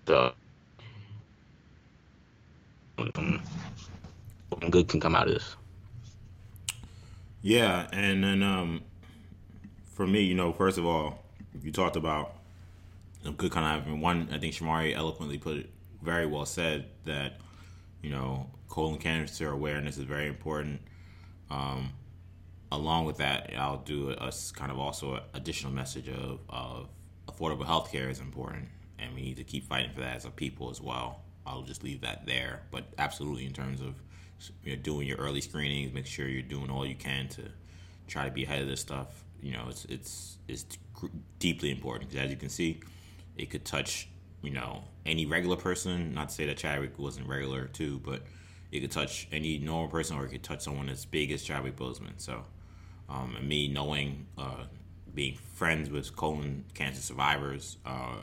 So good can come out of this. Yeah, and then um, for me, you know, first of all, you talked about good kind of having one. I think Shamari eloquently put it very well said that you know colon cancer awareness is very important. Um, along with that, I'll do a, kind of also additional message of, of affordable health care is important and we need to keep fighting for that as a people as well. I'll just leave that there, but absolutely in terms of you know, doing your early screenings, make sure you're doing all you can to try to be ahead of this stuff. You know, it's it's it's deeply important because as you can see, it could touch you know any regular person. Not to say that Chadwick wasn't regular too, but it could touch any normal person, or it could touch someone as big as Chadwick Boseman. So, um, and me knowing, uh, being friends with colon cancer survivors, uh,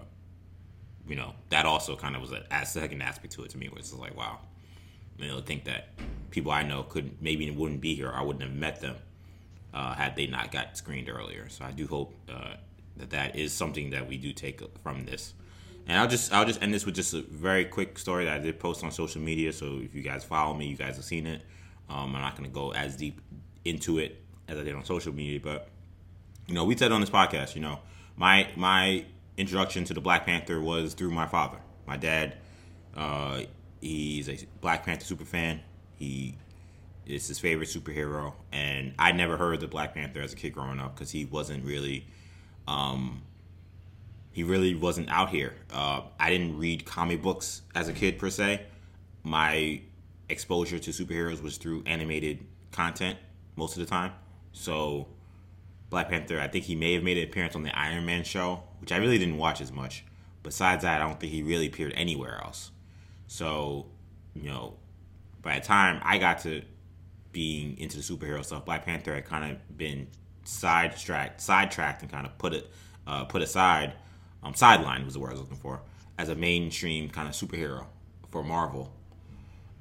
you know, that also kind of was a, second aspect to it to me, is like, wow, you know, think that people I know could maybe wouldn't be here. I wouldn't have met them uh, had they not got screened earlier. So I do hope uh, that that is something that we do take from this. And I'll just I'll just end this with just a very quick story that I did post on social media. So if you guys follow me, you guys have seen it. Um, I'm not going to go as deep into it as I did on social media, but you know, we said on this podcast, you know, my my introduction to the Black Panther was through my father. My dad, uh, he's a Black Panther super fan. He is his favorite superhero, and I never heard the Black Panther as a kid growing up because he wasn't really, um, he really wasn't out here. Uh, I didn't read comic books as a kid per se. My exposure to superheroes was through animated content most of the time. So Black Panther, I think he may have made an appearance on the Iron Man show, which I really didn't watch as much. Besides that, I don't think he really appeared anywhere else. So, you know, by the time I got to being into the superhero stuff, Black Panther had kind of been sidetracked, sidetracked, and kind of put it uh, put aside. Um, sideline was the word I was looking for as a mainstream kind of superhero for Marvel.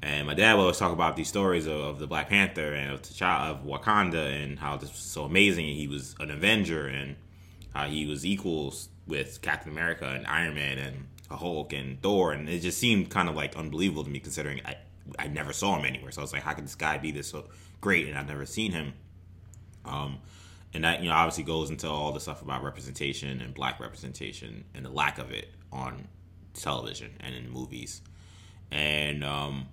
And my dad would always talk about these stories of, of the Black Panther and of T'Challa of Wakanda and how this was so amazing. He was an Avenger and how he was equals with Captain America and Iron Man and a Hulk and Thor, and it just seemed kind of like unbelievable to me considering I I never saw him anywhere. So I was like, how could this guy be this so great? And I've never seen him. Um, and that you know obviously goes into all the stuff about representation and black representation and the lack of it on television and in movies, and um,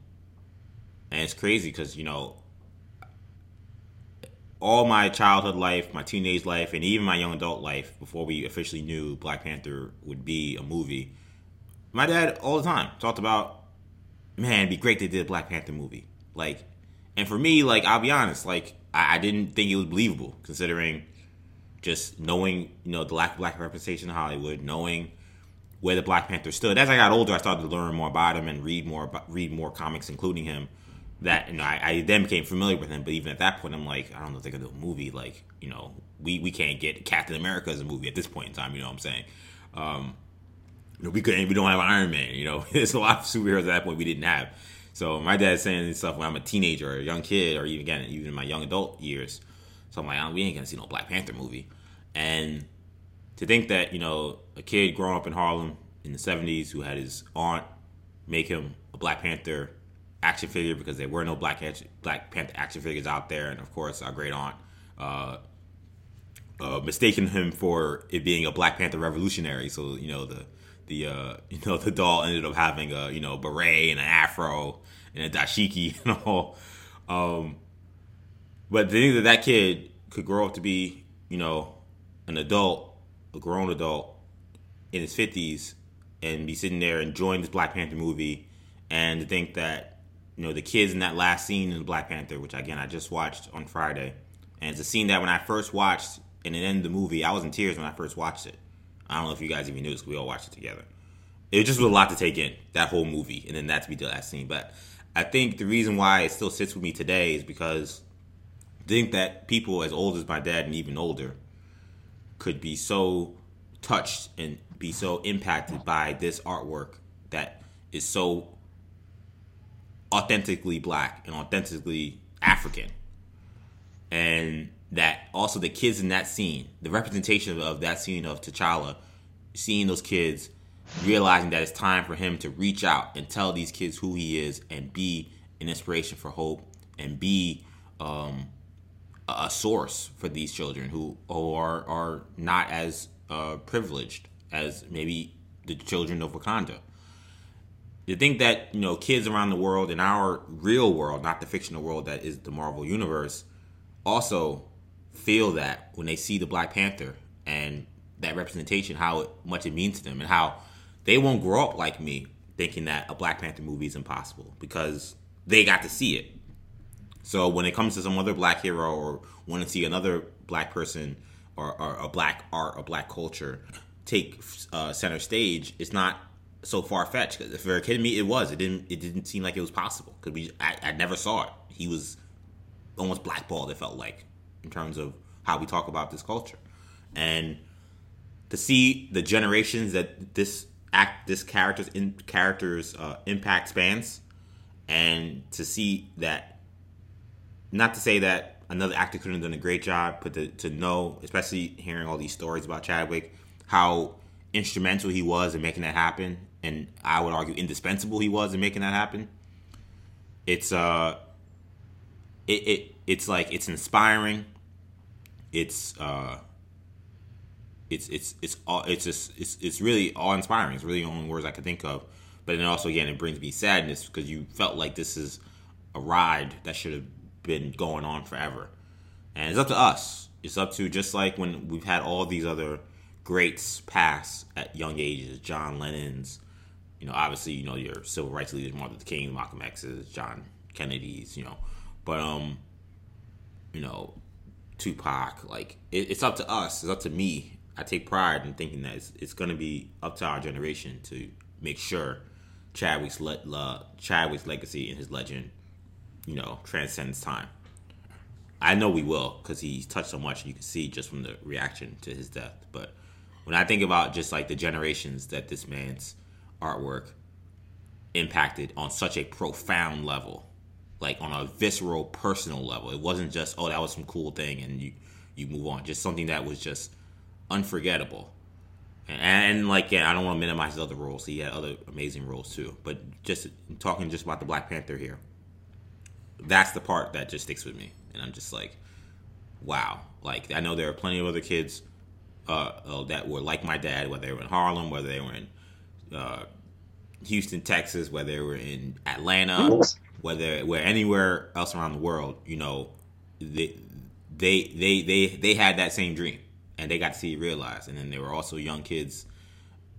and it's crazy because you know all my childhood life, my teenage life, and even my young adult life before we officially knew Black Panther would be a movie. My dad all the time talked about, man, it'd be great they did a Black Panther movie. Like, and for me, like, I'll be honest, like, I, I didn't think it was believable considering just knowing, you know, the lack of black representation in Hollywood, knowing where the Black Panther stood. As I got older, I started to learn more about him and read more about, read more comics, including him. That you know, I, I, then became familiar with him. But even at that point, I'm like, I don't know if they're gonna do a movie. Like, you know, we we can't get Captain America as a movie at this point in time. You know what I'm saying? Um, you know, we couldn't. We don't have Iron Man. You know, *laughs* there's a lot of superheroes at that point we didn't have. So my dad's saying this stuff when I'm a teenager or a young kid, or even again, even in my young adult years. So I'm like, oh, we ain't gonna see no Black Panther movie. And to think that you know a kid growing up in Harlem in the '70s who had his aunt make him a Black Panther action figure because there were no Black Black Panther action figures out there, and of course our great aunt uh, uh, mistaken him for it being a Black Panther revolutionary. So you know the the uh, *laughs* you know the doll ended up having a you know beret and an afro and a dashiki *laughs* and all. Um, but the thing that that kid could grow up to be you know an adult, a grown adult in his fifties, and be sitting there enjoying this Black Panther movie, and to think that you know the kids in that last scene in Black Panther, which again I just watched on Friday, and it's a scene that when I first watched and it ended the movie, I was in tears when I first watched it. I don't know if you guys even knew this. We all watched it together. It just was a lot to take in that whole movie, and then that to be the last scene. But I think the reason why it still sits with me today is because I think that people as old as my dad and even older could be so touched and be so impacted by this artwork that is so authentically black and authentically African. And that also the kids in that scene, the representation of that scene of T'Challa, seeing those kids, realizing that it's time for him to reach out and tell these kids who he is and be an inspiration for hope and be um, a source for these children who, are, are not as uh, privileged as maybe the children of Wakanda. To think that you know kids around the world in our real world, not the fictional world that is the Marvel universe, also feel that when they see the Black Panther and that representation, how much it means to them, and how they won't grow up like me thinking that a Black Panther movie is impossible because they got to see it. So when it comes to some other black hero or want to see another black person or, or a black art or black culture take uh, center stage, it's not so far fetched. Because for a kid me, it was. It didn't. It didn't seem like it was possible because we. I, I never saw it. He was almost blackballed. It felt like in terms of how we talk about this culture, and to see the generations that this act, this character's in characters uh, impact spans, and to see that, not to say that another actor couldn't have done a great job, but to, to know, especially hearing all these stories about Chadwick, how instrumental he was in making that happen, and I would argue indispensable he was in making that happen. It's uh, it, it it's like it's inspiring. It's uh, it's it's it's all it's just it's it's really all inspiring. It's really the only words I could think of. But then also again, it brings me sadness because you felt like this is a ride that should have been going on forever, and it's up to us. It's up to just like when we've had all these other greats pass at young ages, John Lennon's, you know, obviously, you know, your civil rights leaders, Martin Luther King, Malcolm X's, John Kennedy's, you know, but um, you know, Tupac, like it, it's up to us. It's up to me. I take pride in thinking that it's, it's going to be up to our generation to make sure Chadwick's le- Chadwick's legacy and his legend, you know, transcends time. I know we will because he's touched so much, you can see just from the reaction to his death. But when I think about just like the generations that this man's artwork impacted on such a profound level, like on a visceral, personal level. It wasn't just oh that was some cool thing and you you move on. Just something that was just unforgettable. And, and like yeah, I don't want to minimize his other roles. He had other amazing roles too. But just talking just about the Black Panther here, that's the part that just sticks with me, and I'm just like, wow. Like I know there are plenty of other kids uh, uh, that were like my dad, whether they were in Harlem, whether they were in uh, Houston, Texas, whether they were in Atlanta, whether where anywhere else around the world, you know, they they they they they had that same dream and they got to see it realized. And then there were also young kids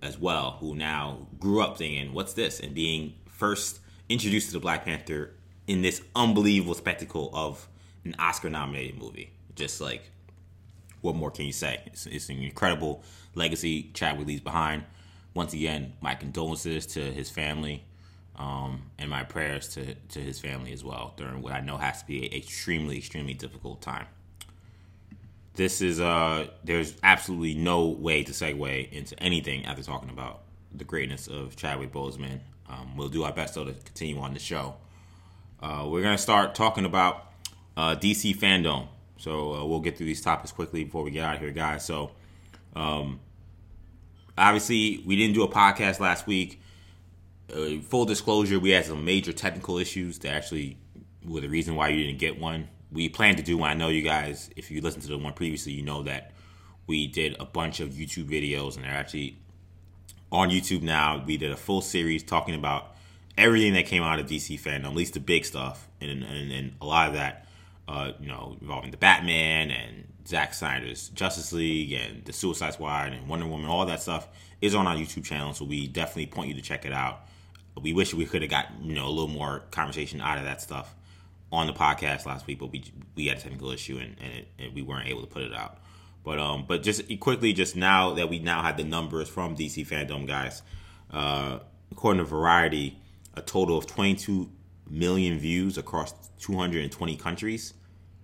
as well who now grew up thinking, "What's this?" and being first introduced to the Black Panther in this unbelievable spectacle of an Oscar-nominated movie. Just like, what more can you say? It's, it's an incredible legacy Chadwick leaves behind once again, my condolences to his family, um, and my prayers to, to his family as well during what I know has to be an extremely, extremely difficult time. This is uh, there's absolutely no way to segue into anything after talking about the greatness of Chadwick Boseman. Um, we'll do our best though to continue on the show. Uh, we're gonna start talking about uh, DC fandom. So uh, we'll get through these topics quickly before we get out of here, guys. So um, obviously we didn't do a podcast last week. Uh, full disclosure, we had some major technical issues that actually were the reason why you didn't get one. We planned to do one. I know you guys, if you listened to the one previously, you know that we did a bunch of YouTube videos, and they're actually on YouTube now. We did a full series talking about everything that came out of DC fandom, at least the big stuff, and and, and a lot of that, uh, you know, involving the Batman and Zack Snyder's Justice League and the Suicide Squad and Wonder Woman, all that stuff is on our YouTube channel. So we definitely point you to check it out. We wish we could have got you know a little more conversation out of that stuff on the podcast last week, but we we had a technical issue and, and, it, and we weren't able to put it out. But um, but just quickly, just now that we now have the numbers from DC fandom guys, uh, according to Variety, a total of 22 million views across 220 countries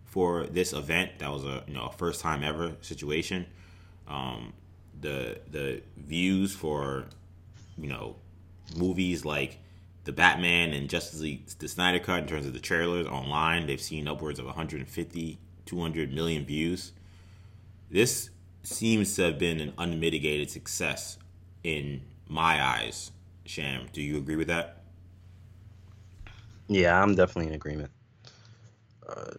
for this event. That was a you know a first time ever situation. Um, the the views for you know movies like the Batman and Justice League the Snyder Cut in terms of the trailers online, they've seen upwards of 150 200 million views. This seems to have been an unmitigated success in my eyes. Sham, do you agree with that? Yeah, I'm definitely in agreement. Uh,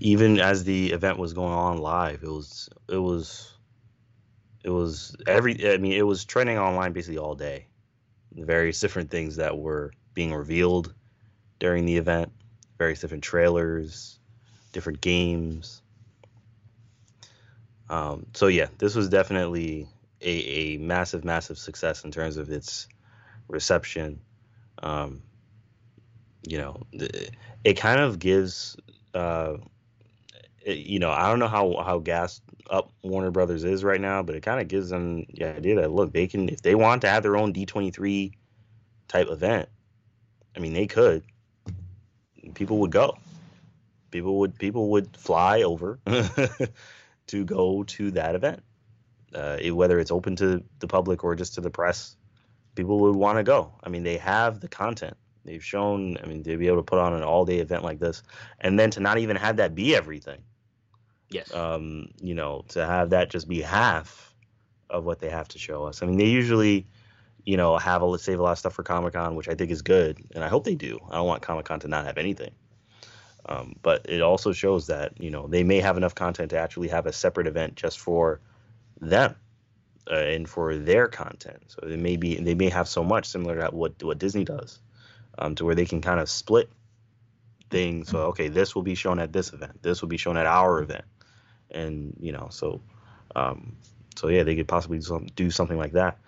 even as the event was going on live, it was it was it was every I mean it was trending online basically all day. Various different things that were being revealed during the event, various different trailers, different games. Um, so yeah, this was definitely a, a massive, massive success in terms of its reception. Um, you know, it kind of gives uh, you know, I don't know how how gas up Warner Brothers is right now, but it kind of gives them the idea that look, they can if they want to have their own D23 type event. I mean, they could. People would go. People would people would fly over *laughs* to go to that event, uh, whether it's open to the public or just to the press. People would want to go. I mean, they have the content. They've shown, I mean, to be able to put on an all day event like this, and then to not even have that be everything. Yes. Um, you know, to have that just be half of what they have to show us. I mean, they usually, you know, have a save a lot of stuff for Comic Con, which I think is good, and I hope they do. I don't want Comic Con to not have anything. Um, but it also shows that you know they may have enough content to actually have a separate event just for them uh, and for their content. So they may be they may have so much similar to what what Disney does um, to where they can kind of split things. So okay, this will be shown at this event. This will be shown at our event, and you know, so um, so yeah, they could possibly do something like that.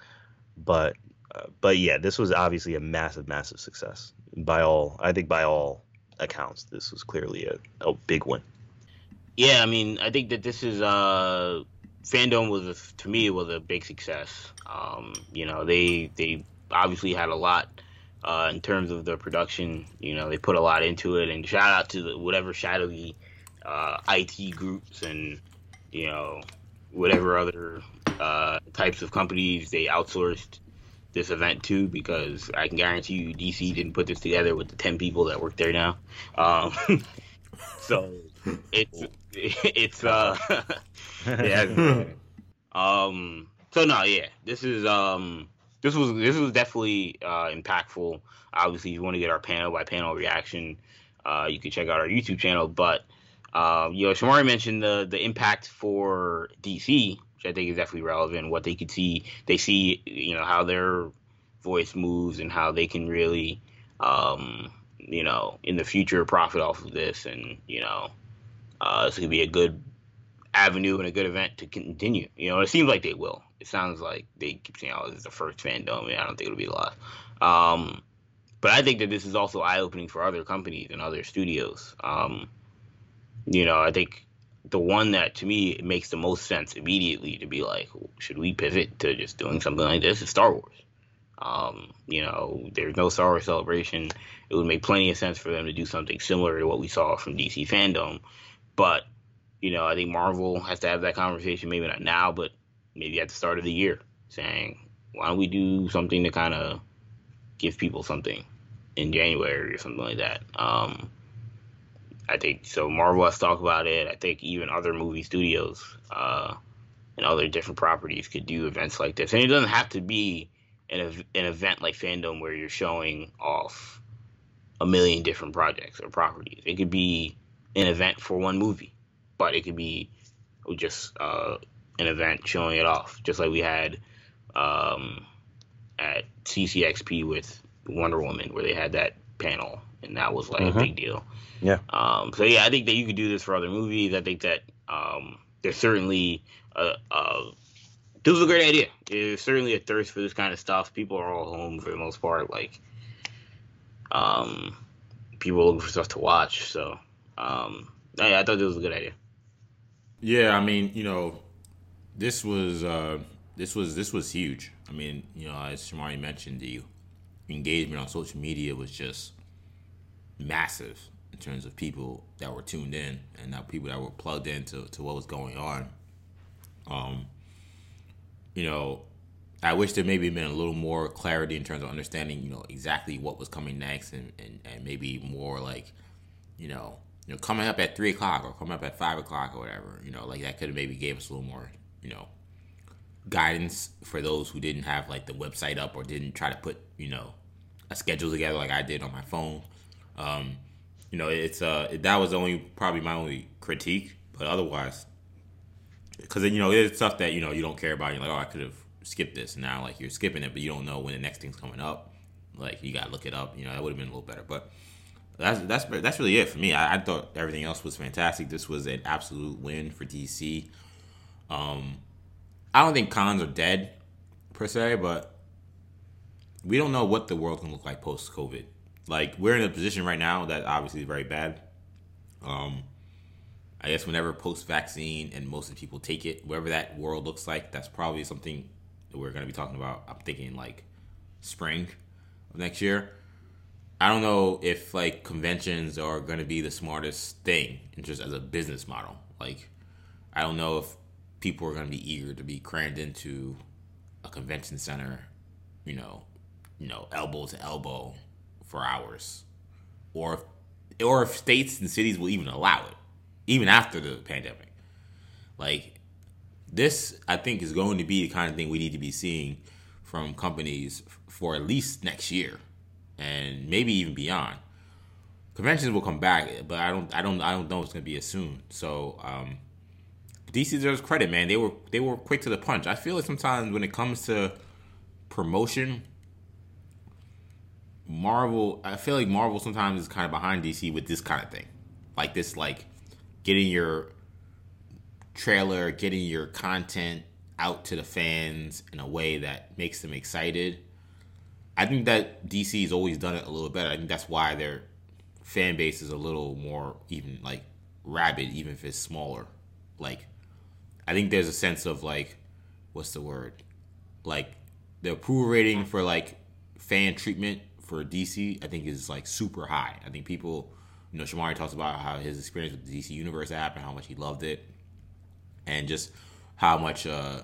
But uh, but yeah, this was obviously a massive, massive success by all. I think by all accounts, this was clearly a, a big win. Yeah, I mean, I think that this is uh fandom was a, to me was a big success. Um, you know, they they obviously had a lot uh, in terms of the production. You know, they put a lot into it, and shout out to the, whatever shadowy uh, IT groups and you know whatever other uh, types of companies they outsourced this event to, because I can guarantee you DC didn't put this together with the ten people that work there now. Um, *laughs* so it's *laughs* it's uh *laughs* yeah. um. So no, yeah. This is um. This was this was definitely uh, impactful. Obviously, if you want to get our panel by panel reaction, uh, you can check out our YouTube channel. But um, you know, Shamari mentioned the the impact for DC, which I think is definitely relevant. What they could see, they see, you know, how their voice moves and how they can really, um, you know, in the future profit off of this, and you know, uh, this could be a good avenue and a good event to continue. You know, it seems like they will. It sounds like they keep saying, "Oh, this is the first fandom," and I don't think it'll be the last. Um, but I think that this is also eye opening for other companies and other studios. Um, you know, I think the one that to me makes the most sense immediately to be like, should we pivot to just doing something like this? Is Star Wars. Um, you know, there's no Star Wars celebration. It would make plenty of sense for them to do something similar to what we saw from DC fandom. But, you know, I think Marvel has to have that conversation, maybe not now, but maybe at the start of the year, saying, why don't we do something to kind of give people something in January or something like that? Um, I think so. Marvel has talked about it. I think even other movie studios uh, and other different properties could do events like this, and it doesn't have to be an an event like fandom where you're showing off a million different projects or properties. It could be an event for one movie, but it could be just uh, an event showing it off, just like we had um, at CCXP with Wonder Woman, where they had that panel, and that was like mm-hmm. a big deal. Yeah. Um, so yeah, I think that you could do this for other movies. I think that um, there's certainly a, a this was a great idea. There's certainly a thirst for this kind of stuff. People are all home for the most part. Like, um, people are looking for stuff to watch. So, um, yeah, I thought this was a good idea. Yeah, I mean, you know, this was uh, this was this was huge. I mean, you know, as Shamari mentioned, the engagement on social media was just massive in terms of people that were tuned in and now people that were plugged into to what was going on. Um, you know, I wish there maybe been a little more clarity in terms of understanding, you know, exactly what was coming next and, and, and maybe more like, you know, you know, coming up at three o'clock or coming up at five o'clock or whatever, you know, like that could have maybe gave us a little more, you know, guidance for those who didn't have like the website up or didn't try to put, you know, a schedule together like I did on my phone. Um, you know, it's uh that was only probably my only critique, but otherwise, because you know it's stuff that you know you don't care about. You're like, oh, I could have skipped this. Now, like you're skipping it, but you don't know when the next thing's coming up. Like you gotta look it up. You know, that would have been a little better, but. That's that's that's really it for me. I, I thought everything else was fantastic. This was an absolute win for DC. Um, I don't think cons are dead per se, but we don't know what the world can look like post COVID like we're in a position right now that obviously is very bad. Um, I guess whenever post vaccine and most of the people take it, whatever that world looks like, that's probably something that we're going to be talking about. I'm thinking like spring of next year. I don't know if like conventions are going to be the smartest thing, just as a business model. Like, I don't know if people are going to be eager to be crammed into a convention center, you know, you know, elbow to elbow for hours, or if, or if states and cities will even allow it, even after the pandemic. Like this, I think is going to be the kind of thing we need to be seeing from companies for at least next year, and maybe even beyond. Conventions will come back, but I don't, I don't, I don't know it's going to be as soon. So. Um, DC deserves credit, man. They were they were quick to the punch. I feel like sometimes when it comes to promotion, Marvel, I feel like Marvel sometimes is kind of behind DC with this kind of thing, like this, like getting your trailer, getting your content out to the fans in a way that makes them excited. I think that DC has always done it a little better. I think that's why their fan base is a little more even like rabid, even if it's smaller. Like, I think there's a sense of like, what's the word? Like the approval rating for like fan treatment for DC, I think is like super high. I think people, you know, Shamari talks about how his experience with the DC Universe app and how much he loved it, and just how much, uh,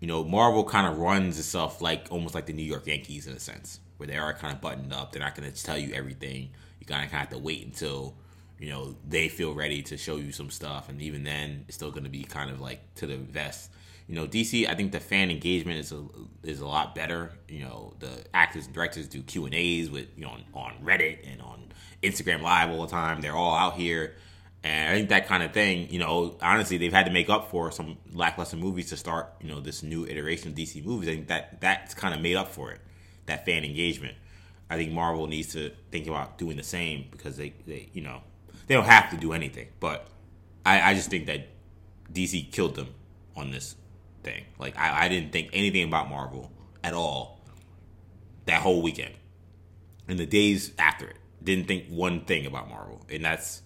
you know, Marvel kind of runs itself like almost like the New York Yankees in a sense, where they are kind of buttoned up. They're not going to tell you everything. You kind of have to wait until you know they feel ready to show you some stuff, and even then, it's still going to be kind of like to the vest. You know, DC. I think the fan engagement is a is a lot better. You know, the actors and directors do Q and A's with you know on, on Reddit and on Instagram Live all the time. They're all out here and I think that kind of thing, you know, honestly, they've had to make up for some lackluster movies to start, you know, this new iteration of DC movies. I think that that's kind of made up for it, that fan engagement. I think Marvel needs to think about doing the same because they, they you know, they don't have to do anything. But I, I just think that DC killed them on this thing. Like, I, I didn't think anything about Marvel at all that whole weekend. And the days after it, didn't think one thing about Marvel. And that's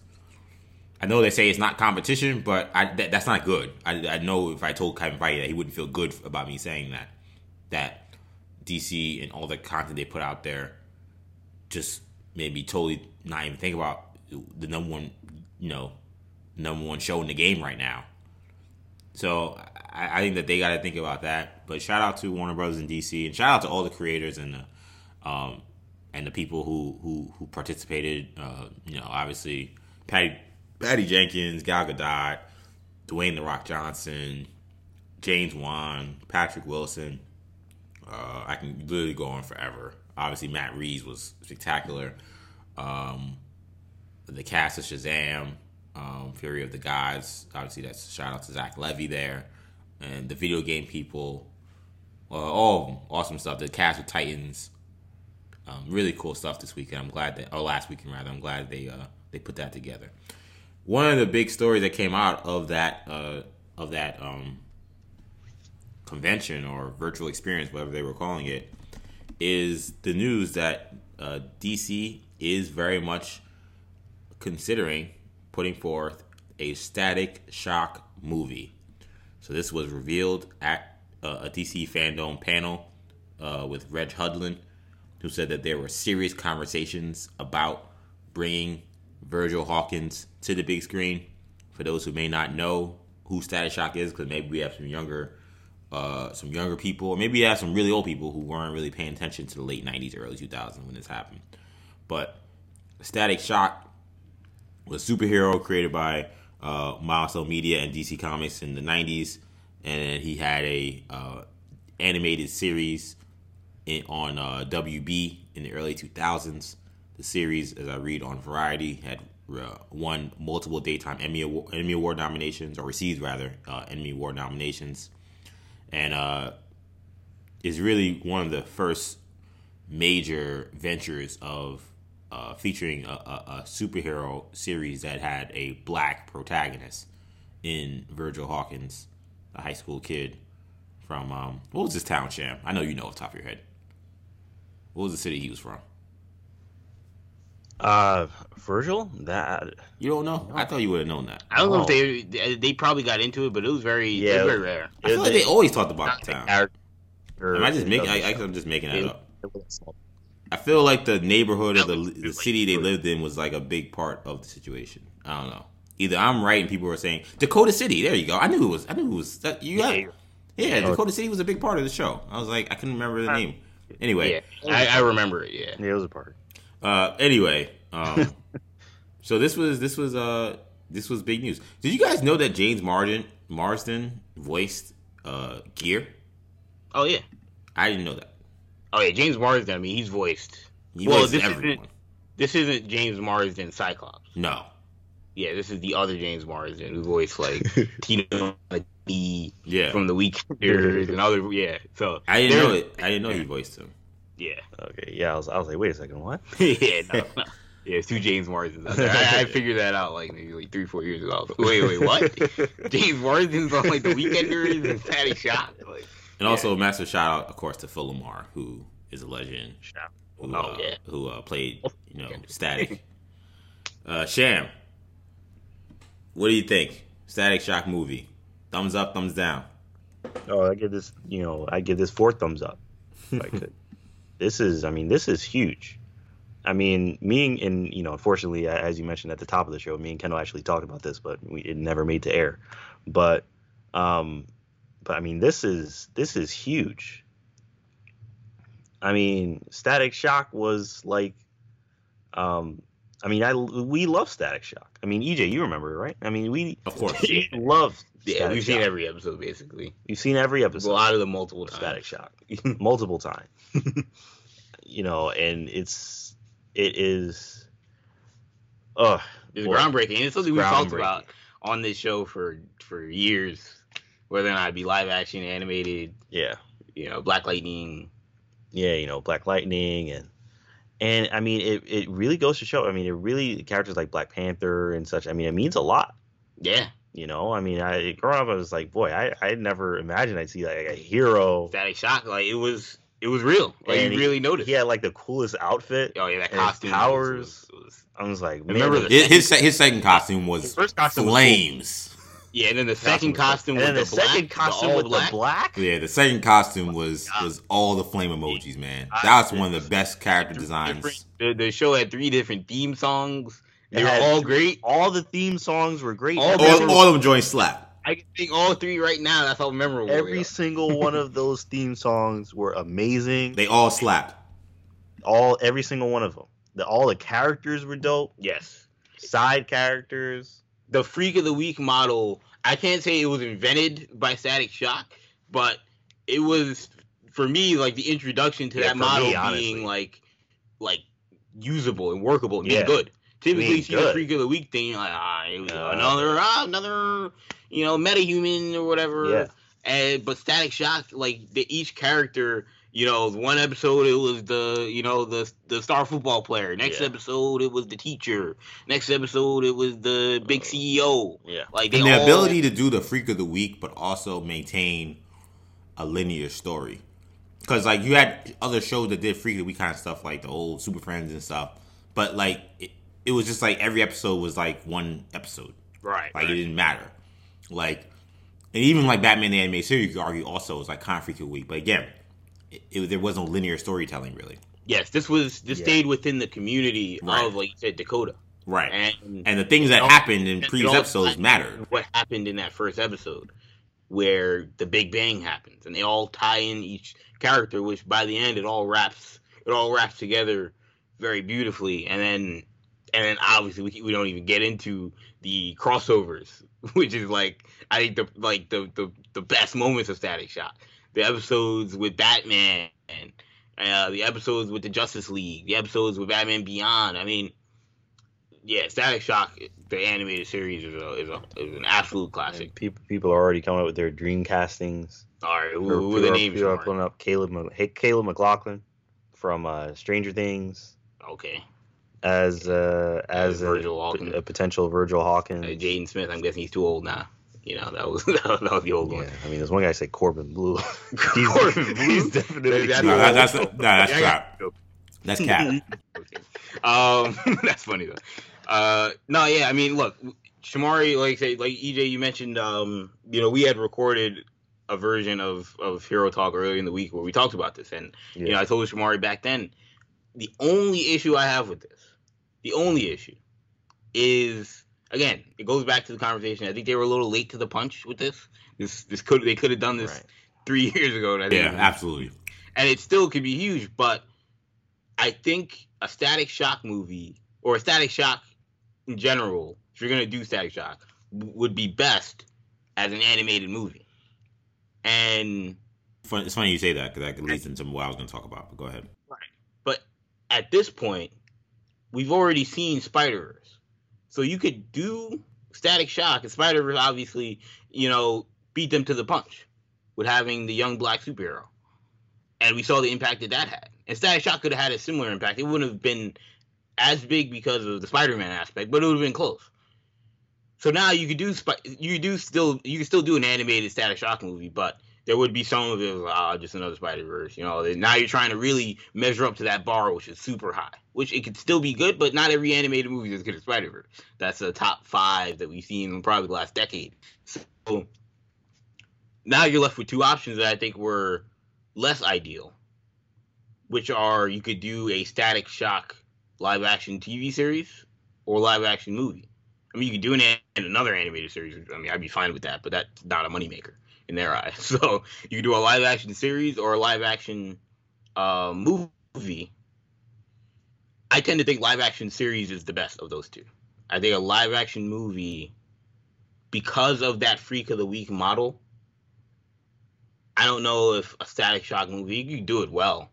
I know they say it's not competition, but I, that, that's not good. I, I, know if I told Kevin Feige that he wouldn't feel good about me saying that, that DC and all the content they put out there just made me totally not even think about the number one, you know, number one show in the game right now. So I, I think that they got to think about that. But shout out to Warner Brothers and DC, and shout out to all the creators and the um, and the people who who who participated. Uh, you know, obviously Patty Patty Jenkins, Gal Gadot, Dwayne the Rock Johnson, James Wan, Patrick Wilson. Uh, I can literally go on forever. Obviously, Matt Reeves was spectacular. Um, the cast of Shazam, um, Fury of the Gods. Obviously, that's shout out to Zach Levi there, and the video game people. Uh, all awesome stuff. The cast of Titans. Um, really cool stuff this weekend. I'm glad that, or last weekend rather. I'm glad they uh, they put that together one of the big stories that came out of that uh, of that um, convention or virtual experience, whatever they were calling it, is the news that uh, DC is very much considering putting forth a Static Shock movie. So this was revealed at uh, a DC fandom panel uh, with Reg Hudlin, who said that there were serious conversations about bringing Virgil Hawkins to the big screen. For those who may not know who Static Shock is, because maybe we have some younger, uh, some younger people, or maybe we have some really old people who weren't really paying attention to the late '90s, early 2000s when this happened. But Static Shock was a superhero created by uh, Milestone Media and DC Comics in the '90s, and he had a uh, animated series in, on uh, WB in the early 2000s. The series, as I read on Variety, had uh, won multiple daytime Emmy Award, Emmy Award nominations, or received rather uh, Emmy Award nominations, and uh, is really one of the first major ventures of uh, featuring a, a, a, superhero series that had a black protagonist in Virgil Hawkins, a high school kid from um, what was this town, Sham? I know you know off the top of your head. What was the city he was from? Uh, Virgil, that you don't know? I thought you would have known that. I don't know if they they probably got into it, but it was very yeah, was very rare. I feel like they always talked about the town. Am I just making? I, I'm just making that up. I feel like the neighborhood or the the city they lived in was like a big part of the situation. I don't know. Either I'm right and people were saying Dakota City. There you go. I knew it was. I knew it was. That, you got. Yeah, Dakota City was a big part of the show. I was like, I couldn't remember the name. Anyway, yeah, I, I remember it. Yeah, yeah, it was a part. Uh, anyway, um, *laughs* so this was this was uh this was big news. Did you guys know that James Marsden Marsden voiced uh Gear? Oh yeah, I didn't know that. Oh yeah, James Marsden. I mean, he's voiced. He well, this everyone. isn't this isn't James Marsden Cyclops. No. Yeah, this is the other James Marsden who voiced like *laughs* Tino the yeah from the Weekenders and other yeah. So I didn't know it. I didn't know he voiced him. Yeah. Okay. Yeah. I was. I was like, wait a second. What? *laughs* yeah. No. no. *laughs* Yeah, it's two James Marsdens I, I, figured that out like maybe like three, four years ago. Like, wait, wait, what? James Marsden's on like the Weekenders and Patty Shot. Like, and yeah. also, massive shout out, of course, to Phil LaMarr, who is a legend. Who, oh, uh, yeah. who uh, played, you know, Static. *laughs* Uh, Sham, what do you think? Static Shock movie. Thumbs up, thumbs down. Oh, I give this, you know, I give this four thumbs up. *laughs* If I could this is, I mean, this is huge. I mean, me and, you know, unfortunately, as you mentioned at the top of the show, me and Kendall actually talked about this, but we, it never made to air. But um, but I mean, this is this is huge. I mean, Static Shock was like, um, I mean, I we love Static Shock. I mean, EJ, you remember, right? I mean, we Of course. *laughs* we love. Yeah, we've seen every episode basically. We've seen every episode. A lot of the multiple times. Static Shock, *laughs* multiple times. *laughs* you know, and it's it is. Ugh, It's boy. groundbreaking. It's something we've talked about on this show for for years, whether or not it be live action, animated, Yeah, you know, Black Lightning. yeah, you know, Black Lightning and and I mean, it it really goes to show. I mean, it really characters like Black Panther and such. I mean, it means a lot. Yeah, You know, I mean, I growing up, I was like, boy, I I never imagined I'd see like a hero. Static Shock. Like it was, it was real. Like And you he- really noticed. He had like the coolest outfit. Oh yeah, that and his costume. powers. Was, was, was- I was like, man, Remember the- the- His his, second costume was His first costume was flames. Yeah, and then the second costume and with then the, the black, second costume the with black. the black. Yeah, the second costume oh was was all the flame emojis, man. That's one of the best character designs. The, the show had three different theme songs. They were all great. All the theme songs were great. All All, all of them joined slap. I can sing all three right now. That's how memorable. every single one of those theme songs were amazing. They all slapped. all every single one of them. The, all the characters were dope. yes. Side characters. The freak of the week model i can't say it was invented by static shock but it was for me like the introduction to Yeah, that model me, being like like usable and workable. And being good. Typically you see the freak of the week thing you're like ah. Uh, another ah, another you know metahuman or whatever. Yeah. and but static shock like the, each character you know one episode it was the you know the the star football player next Yeah. episode it was the teacher next episode it was the big Uh, ceo Yeah. like they And the all, ability to do the freak of the week, but also maintain a linear story. Because like you had other shows that did freak of the week kind of stuff, like the old Super Friends and stuff. But like it, it was just like every episode was like one episode. right, Like right. it didn't matter. Like and even like Batman the animated series, you could argue also was like kind of freak of the week. But again, it, it there was no linear storytelling really. yes this was this Yeah. stayed within the community Right. of like you said dakota Right. and, And the things that all- happened in previous episodes ties mattered. what happened in that first episode where the big bang happens and they all tie in each character which by the end it all wraps it all wraps together very beautifully and then and then obviously we, we don't even get into the crossovers *laughs* which is like i think the like the the, the best moments of static shock the episodes with batman and uh, the episodes with the justice league the episodes with batman beyond i mean yeah static shock the animated series is, a, is, a, is an absolute classic People people are already coming up with their dream castings. all right who, who are the names People are pulling up Caleb. Hey, Caleb McLaughlin from uh, Stranger Things okay as uh, as a, Virgil Hawkins. a potential Virgil Hawkins. uh, Jaden Smith I'm guessing he's too old now you know *laughs* that was that was the old Yeah, one I mean, there's one guy say Corbin Bleu. *laughs* he's, Corbin Bleu? *laughs* he's definitely. That's- No, that, that's no, that's I crap. That's cap. um, that's funny though. Uh, no, yeah, I mean, look, Shamari, like say, like EJ, you mentioned, um, you know, we had recorded a version of of Hero Talk earlier in the week where we talked about this, and you know, I told Shamari back then, the only issue I have with this, the only issue, is again, it goes back to the conversation. I think they were a little late to the punch with this. This this could they could have done this Right. three *laughs* years ago. I think Yeah, absolutely. and it still could be huge. But I think a Static Shock movie or a Static Shock in general, if you're gonna do Static Shock, w- would be best as an animated movie. And Fun- It's funny you say that because that leads into what I was going to talk about. But go ahead. Right. but at this point, we've already seen Spider Verse, so you could do Static Shock and Spider Verse. Obviously, you know, beat them to the punch with having the young black superhero, and we saw the impact that that had. And Static Shock could have had a similar impact. It wouldn't have been as big because of the Spider-Man aspect, but it would have been close. So now you could do you do still you could still do an animated Static Shock movie, but there would be some of it was ah just another Spider Verse. You know, now you're trying to really measure up to that bar, which is super high. Which it could still be good, but not every animated movie is good as Spider Verse. That's the top five that we've seen in probably the last decade. So now you're left with two options that I think were less ideal, which are you could do a Static Shock live action TV series or live action movie. I mean, you could do an, an another animated series. I mean, I'd be fine with that, but that's not a moneymaker. In their eyes. *laughs* So you do a live action series or a live action uh, movie. I tend to think live action series is the best of those two. I think a live action movie, because of that freak of the week model, I don't know if a Static Shock movie you do it well.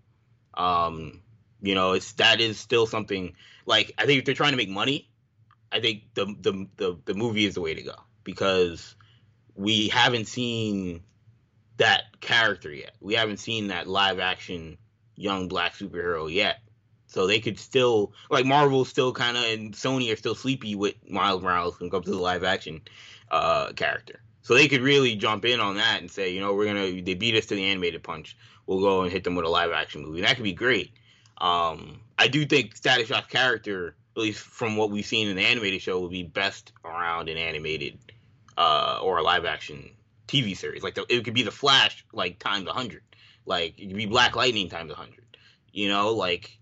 Um, you know, it's that is still something like I think if they're trying to make money, I think the the the, the movie is the way to go because we haven't seen that character yet. We haven't seen that live action young black superhero yet. So they could still like Marvel's still kind of and Sony are still sleepy with Miles Morales when it comes to the live action uh, character. So they could really jump in on that and say, you know, we're gonna they beat us to the animated punch. We'll go and hit them with a live action movie. And That could be great. Um, I do think Static Shock's character, at least from what we've seen in the animated show, would be best around an animated uh, or a live action TV series. Like the, it could be the Flash, like times a hundred. Like it could be Black Lightning times a hundred. You know, like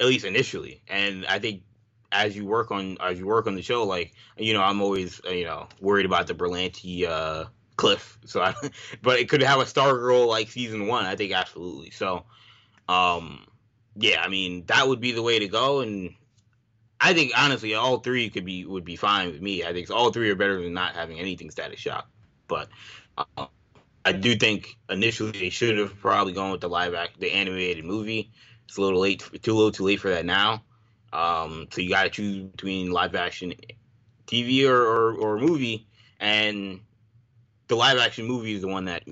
at least initially. And I think as you work on as you work on the show, like you know, I'm always you know worried about the Berlanti uh, cliff. So, I, *laughs* but it could have a Star Girl like season one. I think absolutely. So, um, yeah, I mean that would be the way to go. And I think honestly, all three could be would be fine with me. I think all three are better than not having anything static shock. But uh, I do think initially they should have probably gone with the live act, the animated movie. It's a little late, too little, too late for that now. Um, so you got to choose between live action TV or, or, or movie, and the live action movie is the one that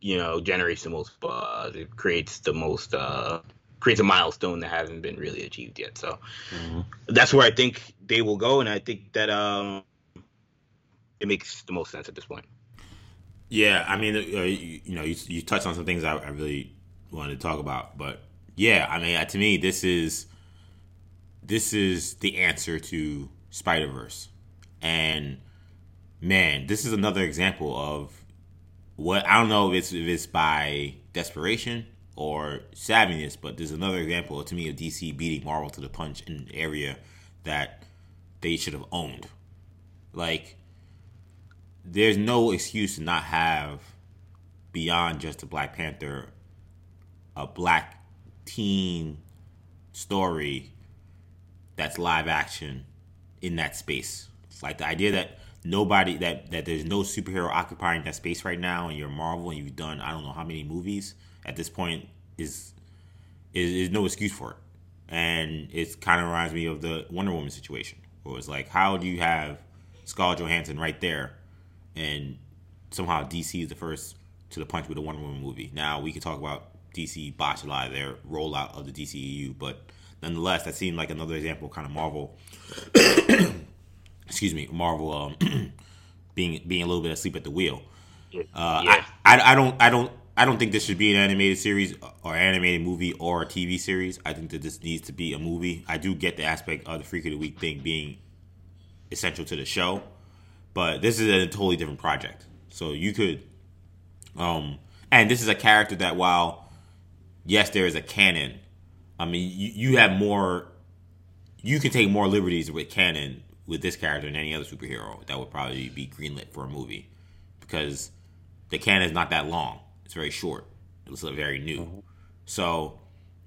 you know generates the most buzz. It creates the most uh, creates a milestone that hasn't been really achieved yet. So mm-hmm. that's where I think they will go, and I think that um, it makes the most sense at this point. Yeah, I mean, uh, you, you, know, you, you touched on some things I, I really wanted to talk about, but yeah, I mean, to me, this is this is the answer to Spider Verse, and man, this is another example of what I don't know if it's if it's by desperation or savviness, but there's another example to me of DC beating Marvel to the punch in an area that they should have owned. Like, there's no excuse to not have beyond just a Black Panther, a black teen story that's live action in that space. It's like the idea that nobody that that there's no superhero occupying that space right now, and you're Marvel and you've done I don't know how many movies at this point is is, is no excuse for it. And it kind of reminds me of the Wonder Woman situation, where it's like, how do you have Scarlett Johansson right there, and somehow DC is the first to the punch with a Wonder Woman movie. Now we can talk about DC botched a lot of their rollout of the DCEU, but nonetheless, that seemed like another example, kind of Marvel. Excuse me, Marvel um, *clears throat* being being a little bit asleep at the wheel. Uh, yeah. I, I, I don't I don't I don't think this should be an animated series or animated movie or a TV series. I think that this needs to be a movie. I do get the aspect of the Freak of the Week thing being essential to the show, but this is a totally different project. So you could, um, and this is a character that while yes, there is a canon. I mean, you, you have more. You can take more liberties with canon with this character and any other superhero that would probably be greenlit for a movie because the canon is not that long it's very short. It's very new. Mm-hmm. So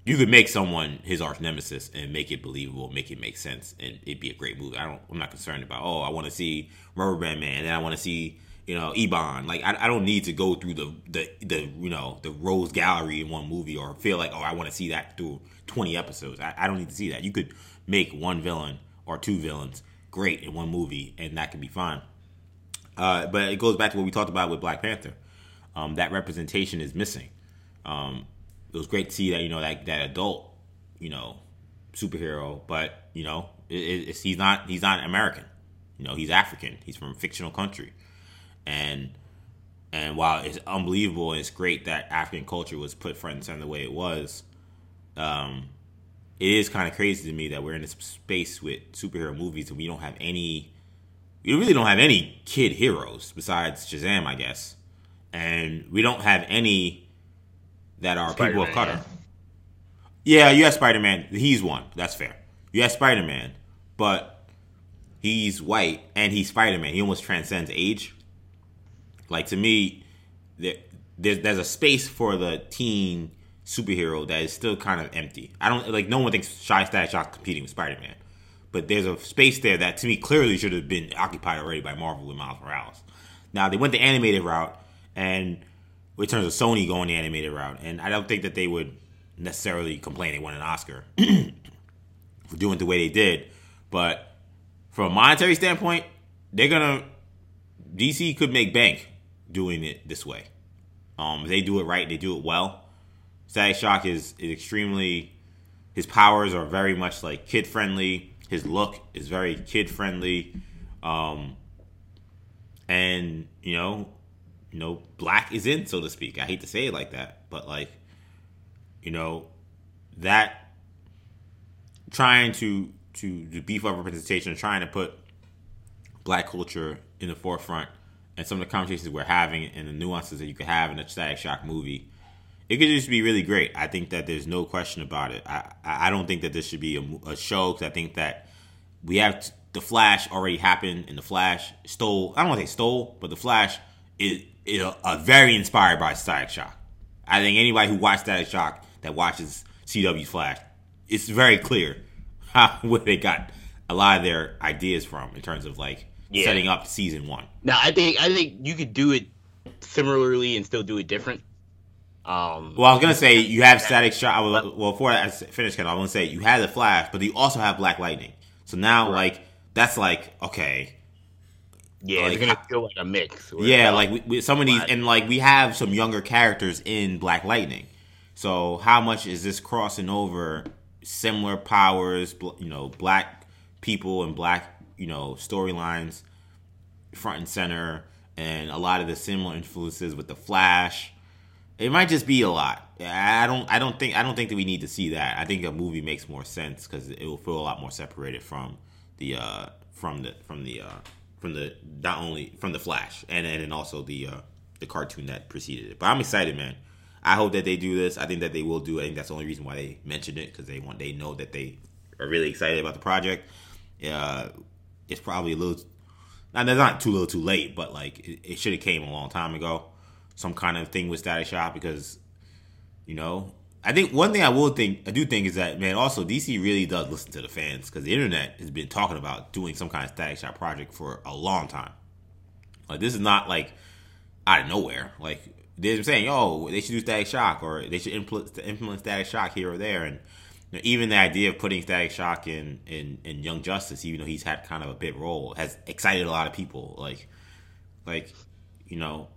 you could make someone his arch nemesis and make it believable, make it make sense, and it'd be a great movie. I don't. I'm not concerned about. Oh, I want to see Rubber Band Man, and then I want to see you know Ebon. Like I, I don't need to go through the the the you know the Rogues Gallery in one movie or feel like oh I want to see that through 20 episodes. I, I don't need to see that. You could make one villain or two villains great in one movie, and that can be fine. Uh, but it goes back to what we talked about with Black Panther um, that representation is missing. Um, it was great to see that you know that that adult, you know, superhero, but you know, it, he's not he's not American. You know, he's African. He's from a fictional country, and and while it's unbelievable, it's great that African culture was put front and center the way it was. Um, it is kind of crazy to me that we're in this space with superhero movies and we don't have any. We really don't have any kid heroes besides Shazam, I guess and we don't have any that are Spider-Man, people of color. Yeah. yeah, you have Spider Man. He's one. That's fair. You have Spider Man, but he's white and he's Spider Man. He almost transcends age. Like to me, there, there's there's a space for the teen superhero that is still kind of empty. I don't like no one thinks Shy Static Shock competing with Spider Man, but there's a space there that to me clearly should have been occupied already by Marvel with Miles Morales. Now they went the animated route, and in terms of Sony going the animated route, and I don't think that they would necessarily complain they won an Oscar *clears throat* for doing it the way they did, but from a monetary standpoint, they're gonna DC could make bank doing it this way. Um, they do it right, they do it well. Static Shock is, is extremely his powers are very much like kid friendly. His look is very kid friendly. Um, and you know, you know, black is in, so to speak. I hate to say it like that, but like, you know, that trying to to, to beef up representation, trying to put black culture in the forefront, and some of the conversations we're having and the nuances that you could have in a Static Shock movie, it could just be really great. I think that there's no question about it. I I don't think that this should be a, a show because I think that we have t- the Flash already happened, and the Flash stole. I don't want to say stole, but the Flash is, is a, a very inspired by Static Shock. I think anybody who watched Static Shock that watches CW Flash, it's very clear *laughs* how where they got a lot of their ideas from in terms of like Yeah. setting up season one. Now I think I think you could do it similarly and still do it different. Um, Well, I was gonna say you have Static Shock. I was- Well, before I finish, I want to say you had the Flash, but you also have Black Lightning. So now, Right. like, that's like okay, yeah, like, it's gonna feel like a mix. yeah, uh, like we, we, some of these, and like we have some younger characters in Black Lightning. So how much is this crossing over similar powers? You know, black people and black you know storylines front and center, and a lot of the similar influences with the Flash. It might just be a lot. I don't. I don't think. I don't think that we need to see that. I think a movie makes more sense because it will feel a lot more separated from the uh, from the from the uh, from the not only from the Flash and and, and also the uh, the cartoon that preceded it. But I'm excited, man. I hope that they do this. I think that they will do it. I think that's the only reason why they mentioned it because they want they know that they are really excited about the project. Uh, it's probably a little now that's not too little too late, but like it, it should have came a long time ago. Some kind of thing with Static Shock because, you know, I think one thing I will think I do think is that man, also DC really does listen to the fans because the internet has been talking about doing some kind of Static Shock project for a long time. Like this is not like out of nowhere. Like they're saying, oh, they should do Static Shock or they should implement implement Static Shock here or there, and even the idea of putting Static Shock in, in in Young Justice, even though he's had kind of a big role, has excited a lot of people. Like, like you know,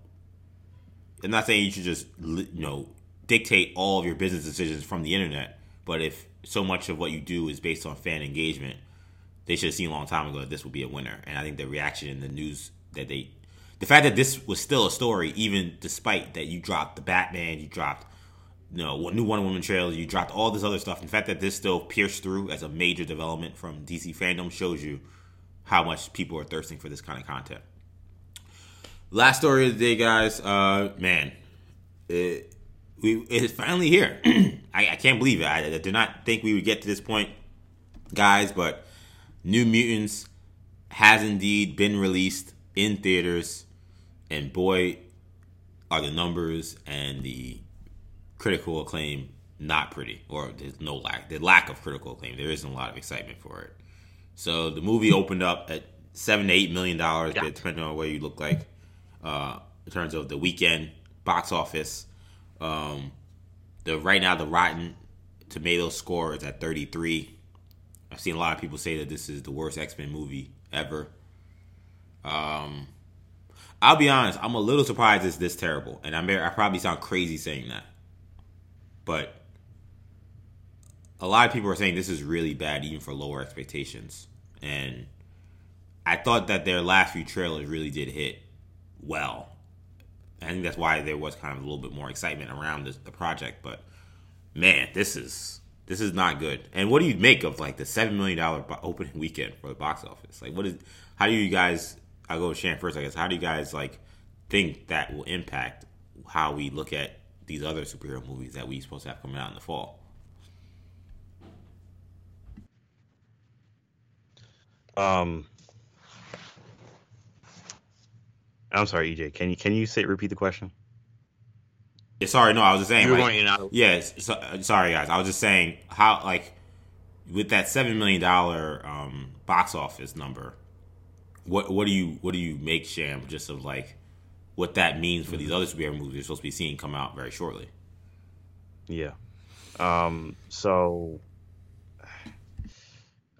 I'm not saying you should just you know dictate all of your business decisions from the internet, but if so much of what you do is based on fan engagement, they should have seen a long time ago that this would be a winner. And I think the reaction in the news that they, the fact that this was still a story, even despite that you dropped the Batman, you dropped, you know, new Wonder Woman trailer, you dropped all this other stuff. The fact that this still pierced through as a major development from DC fandom shows you how much people are thirsting for this kind of content. Last story of the day, guys. Uh, man, it, we it's finally here. *clears throat* I, I can't believe it. I, I did not think we would get to this point, guys. But New Mutants has indeed been released in theaters, and boy, are the numbers and the critical acclaim not pretty, or there's no lack. The lack of critical acclaim. There isn't a lot of excitement for it. So the movie opened up at seven to eight million dollars, Yeah. depending on what you look like, uh, in terms of the weekend box office. Um, the right now the Rotten Tomatoes score is at 33. I've seen a lot of people say that this is the worst X Men movie ever. Um, I'll be honest, I'm a little surprised it's this terrible, and I may I probably sound crazy saying that, but a lot of people are saying this is really bad, even for lower expectations. And I thought that their last few trailers really did hit well. I think that's why there was kind of a little bit more excitement around this, the project. But man, this is this is not good. And what do you make of like the seven million dollar opening weekend for the box office? Like, what is? How do you guys? I'll go with Sham first, I guess. How do you guys like think that will impact how we look at these other superhero movies that we supposed to have coming out in the fall? Um, I'm sorry, EJ. Can you can you say repeat the question? Yeah, sorry, no, I was just saying. You were like, going out. Yes, so, sorry guys. I was just saying how like with that seven million dollar um, box office number. What what do you what do you make Sham just of like what that means for these other superhero movies you're supposed to be seeing come out very shortly? Yeah. Um. So,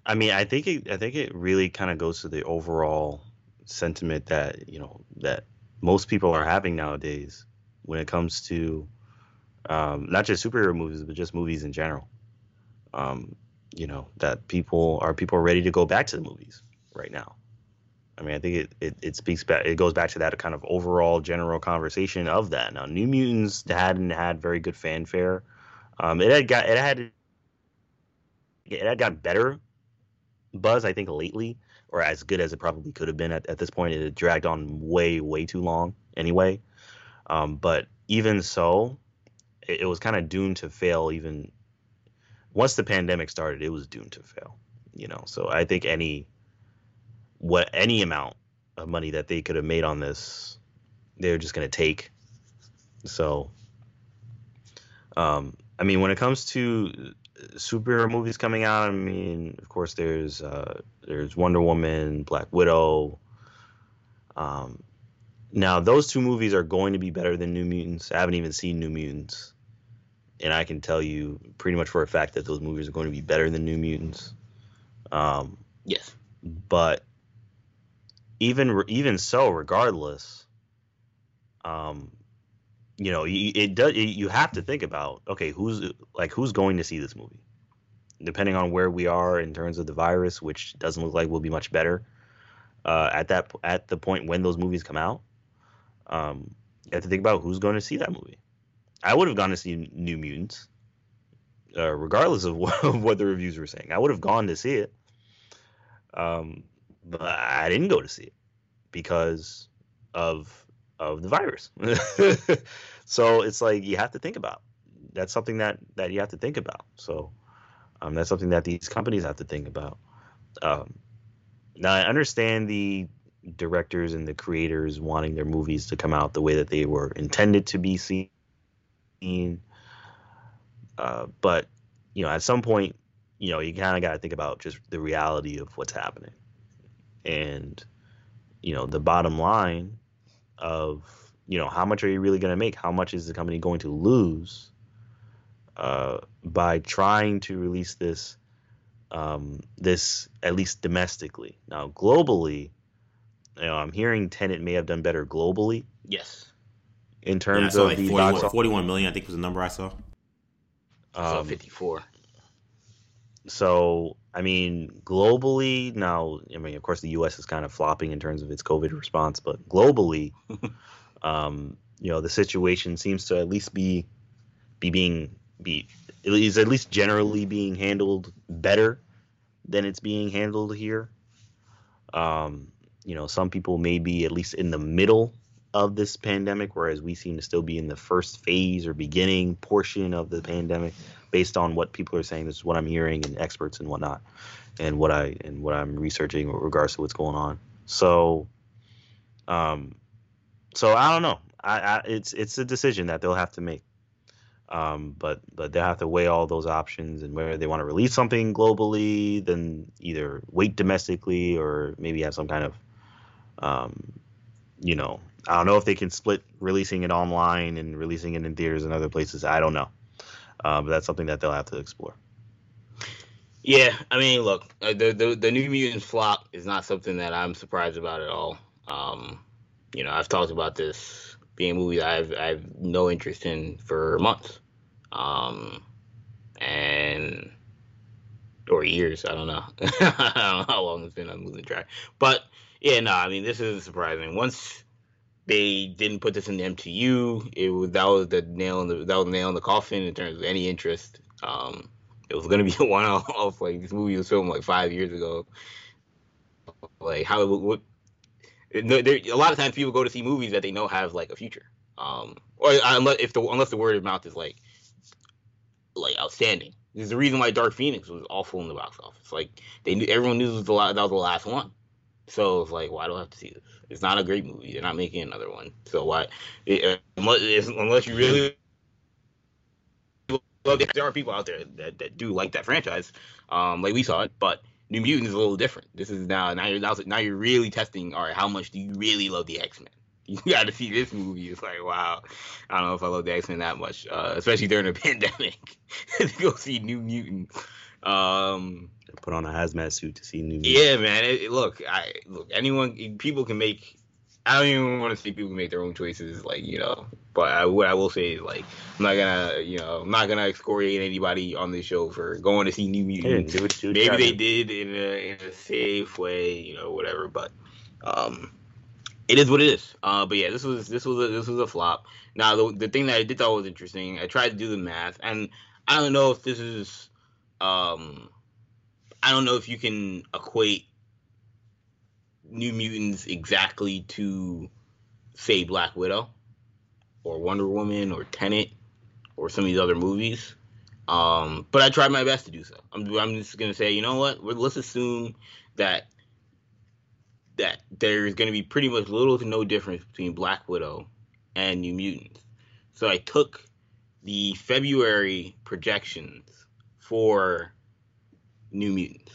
I mean, I think it. I think it really kind of goes to the overall sentiment that you know that most people are having nowadays when it comes to um, not just superhero movies, but just movies in general. Um, you know that people are people are ready to go back to the movies right now. I mean, I think it, it, it speaks back. It goes back to that kind of overall general conversation of that. Now, New Mutants hadn't had very good fanfare. Um, it had got it had it had got better buzz, I think, lately, or as good as it probably could have been at, at this point. It dragged on way way too long anyway. Um, but even so, it, it was kind of doomed to fail. Even once the pandemic started, it was doomed to fail. You know, so I think any what any amount of money that they could have made on this, they're just to take. So, um, I mean, when it comes to superhero movies coming out, I mean, of course, there's uh, there's Wonder Woman, Black Widow. Um, now, those two movies are going to be better than New Mutants. I haven't even seen New Mutants, and I can tell you pretty much for a fact that those movies are going to be better than New Mutants. Um, Yes. but even even so, regardless, um, you know, it does. You have to think about okay, who's like who's going to see this movie, depending on where we are in terms of the virus, which doesn't look like will be much better uh, at that at the point when those movies come out. Um, you have to think about who's going to see that movie. I would have gone to see New Mutants, uh, regardless of *laughs* what, of what the reviews were saying. I would have gone to see it. Um, but I didn't go to see it because of of the virus. *laughs* so it's like you have to think about. That's something that that you have to think about. So um, that's something that these companies have to think about. Um, now I understand the directors and the creators wanting their movies to come out the way that they were intended to be seen. Uh, but you know, at some point, you know, you kind of got to think about just the reality of what's happening, and you know, the bottom line of you know how much are you really going to make? How much is the company going to lose uh, by trying to release this? Um, this at least domestically. Now, globally, you know, I'm hearing Tenet may have done better globally Yes. in terms saw of like the 41, box 41 million, I think was the number I saw. So Um, 54. So, I mean, globally, now, I mean, of course, the U.S. is kind of flopping in terms of its COVID response, but globally, *laughs* um, you know, the situation seems to at least be be being be is at least generally being handled better than it's being handled here. Um, you know, some people may be at least in the middle of this pandemic, whereas we seem to still be in the first phase or beginning portion of the pandemic, based on what people are saying. This is what I'm hearing and experts and whatnot, and what I and what I'm researching with regards to what's going on. So, um, so I don't know. I, I it's it's a decision that they'll have to make. Um, but but they have to weigh all those options and whether they want to release something globally, then either wait domestically or maybe have some kind of, um, you know, I don't know if they can split releasing it online and releasing it in theaters and other places. I don't know, uh, but that's something that they'll have to explore. Yeah, I mean, look, uh, the, the the New Mutants flop is not something that I'm surprised about at all. Um, you know, I've talked about this being a movie I've I've no interest in for months, um, and or years. I don't know. *laughs* I don't know how long it's been. I'm losing track. But yeah, no, I mean, this isn't surprising. Once they didn't put this in the MCU, it was that was the nail in the that was the nail in the coffin in terms of any interest. Um, it was gonna be *laughs* a one off. Like this movie was filmed like five years ago. Like how. No, there, a lot of times people go to see movies that they know have like a future. Um, or unless if the unless the word of mouth is like like outstanding. There's a reason why Dark Phoenix was awful in the box office. Like they knew everyone knew was the that was the last one. So it's like, why do I have to see this? It's not a great movie. They're not making another one. So why? It, uh, unless, unless you really well, there are people out there that, that do like that franchise, um, like we saw it, but New Mutants is a little different. This is now now you're now, you're really testing. All right, how much do you really love the X Men? *laughs* You got to see this movie. It's like wow, I don't know if I love the X Men that much, uh, especially during a *laughs* pandemic. to *laughs* go see New Mutants. Um, Put on a hazmat suit to see New. Yeah, man. It, it, look, I look. Anyone, people can make I don't even want to see people make their own choices, like you know. But I, what I will say is, like, I'm not gonna, you know, I'm not gonna excoriate anybody on this show for going to see New Mutants. Yeah, do it, do Maybe they did in a, in a safe way, you know, whatever. But um, it is what it is. Uh, but yeah, this was this was a, this was a flop. Now the the thing that I did thought was interesting, I tried to do the math, and I don't know if this is, um, I don't know if you can equate New Mutants exactly to say Black Widow or Wonder Woman or Tenet or some of these other movies. Um, but I tried my best to do so. I'm, I'm just gonna say, you know what? Let's assume that that there's gonna be pretty much little to no difference between Black Widow and New Mutants. So I took the February projections for New Mutants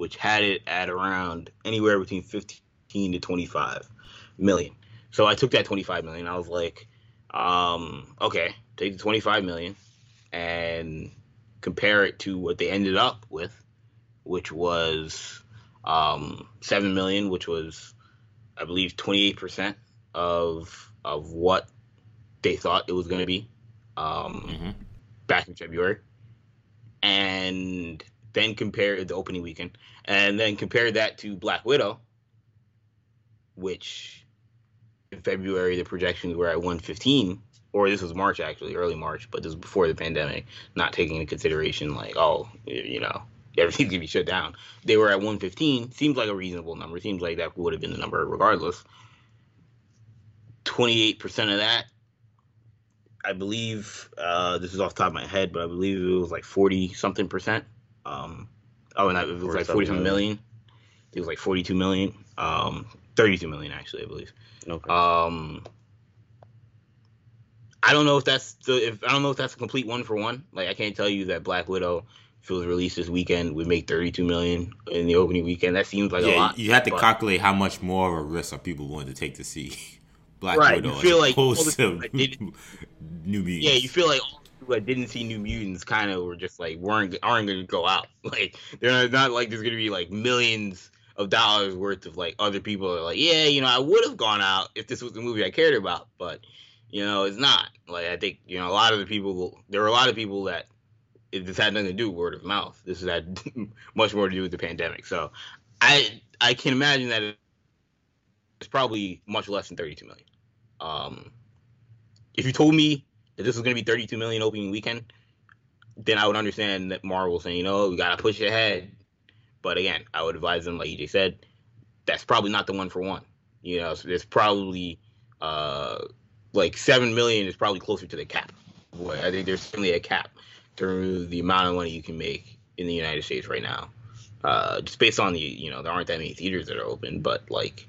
which had it at around anywhere between 15 to 25 million. So I took that 25 million. I was like, um, okay, take the 25 million and compare it to what they ended up with, which was um, 7 million, which was, I believe, 28% of of what they thought it was going to be um, mm-hmm. back in February. And then compare the opening weekend, and then compare that to Black Widow, which in February the projections were at 115, or this was March actually, early March, but this was before the pandemic, not taking into consideration like oh you know everything's gonna be shut down. They were at 115, seems like a reasonable number. Seems like that would have been the number regardless. 28% of that I believe uh, this is off the top of my head, but I believe it was like forty something percent um, oh, and it was like 47 million. It was like 42 million. Um, 32 million actually, I believe. Okay. Um, I don't know if that's the if I don't know if that's a complete one for one. Like I can't tell you that Black Widow, if it was released this weekend, would make 32 million in the opening weekend. That seems like yeah, a lot. You have to calculate how much more of a risk are people willing to take to see *laughs* Black right, Widow you feel like opposed to *laughs* New Mutants. Yeah, you feel like that didn't see New Mutants kind of were just like weren't aren't going to go out. *laughs* Like they're not like there's going to be like millions of dollars worth of like other people are like, yeah, you know, I would have gone out if this was the movie I cared about, but you know, it's not. Like I think you know a lot of the people there were a lot of people that it, this had nothing to do with word of mouth. This had *laughs* much more to do with the pandemic. So I I can imagine that it's probably much less than 32 million. Um, if you told me that this was going to be 32 million opening weekend, then I would understand that Marvel saying, you know, we got to push ahead. But again, I would advise them, like EJ said, that's probably not the one for one. You know, so there's probably uh, like seven million is probably closer to the cap. Boy, I think there's certainly a cap to the amount of money you can make in the United States right now. Uh, just based on the, you know, there aren't that many theaters that are open, but like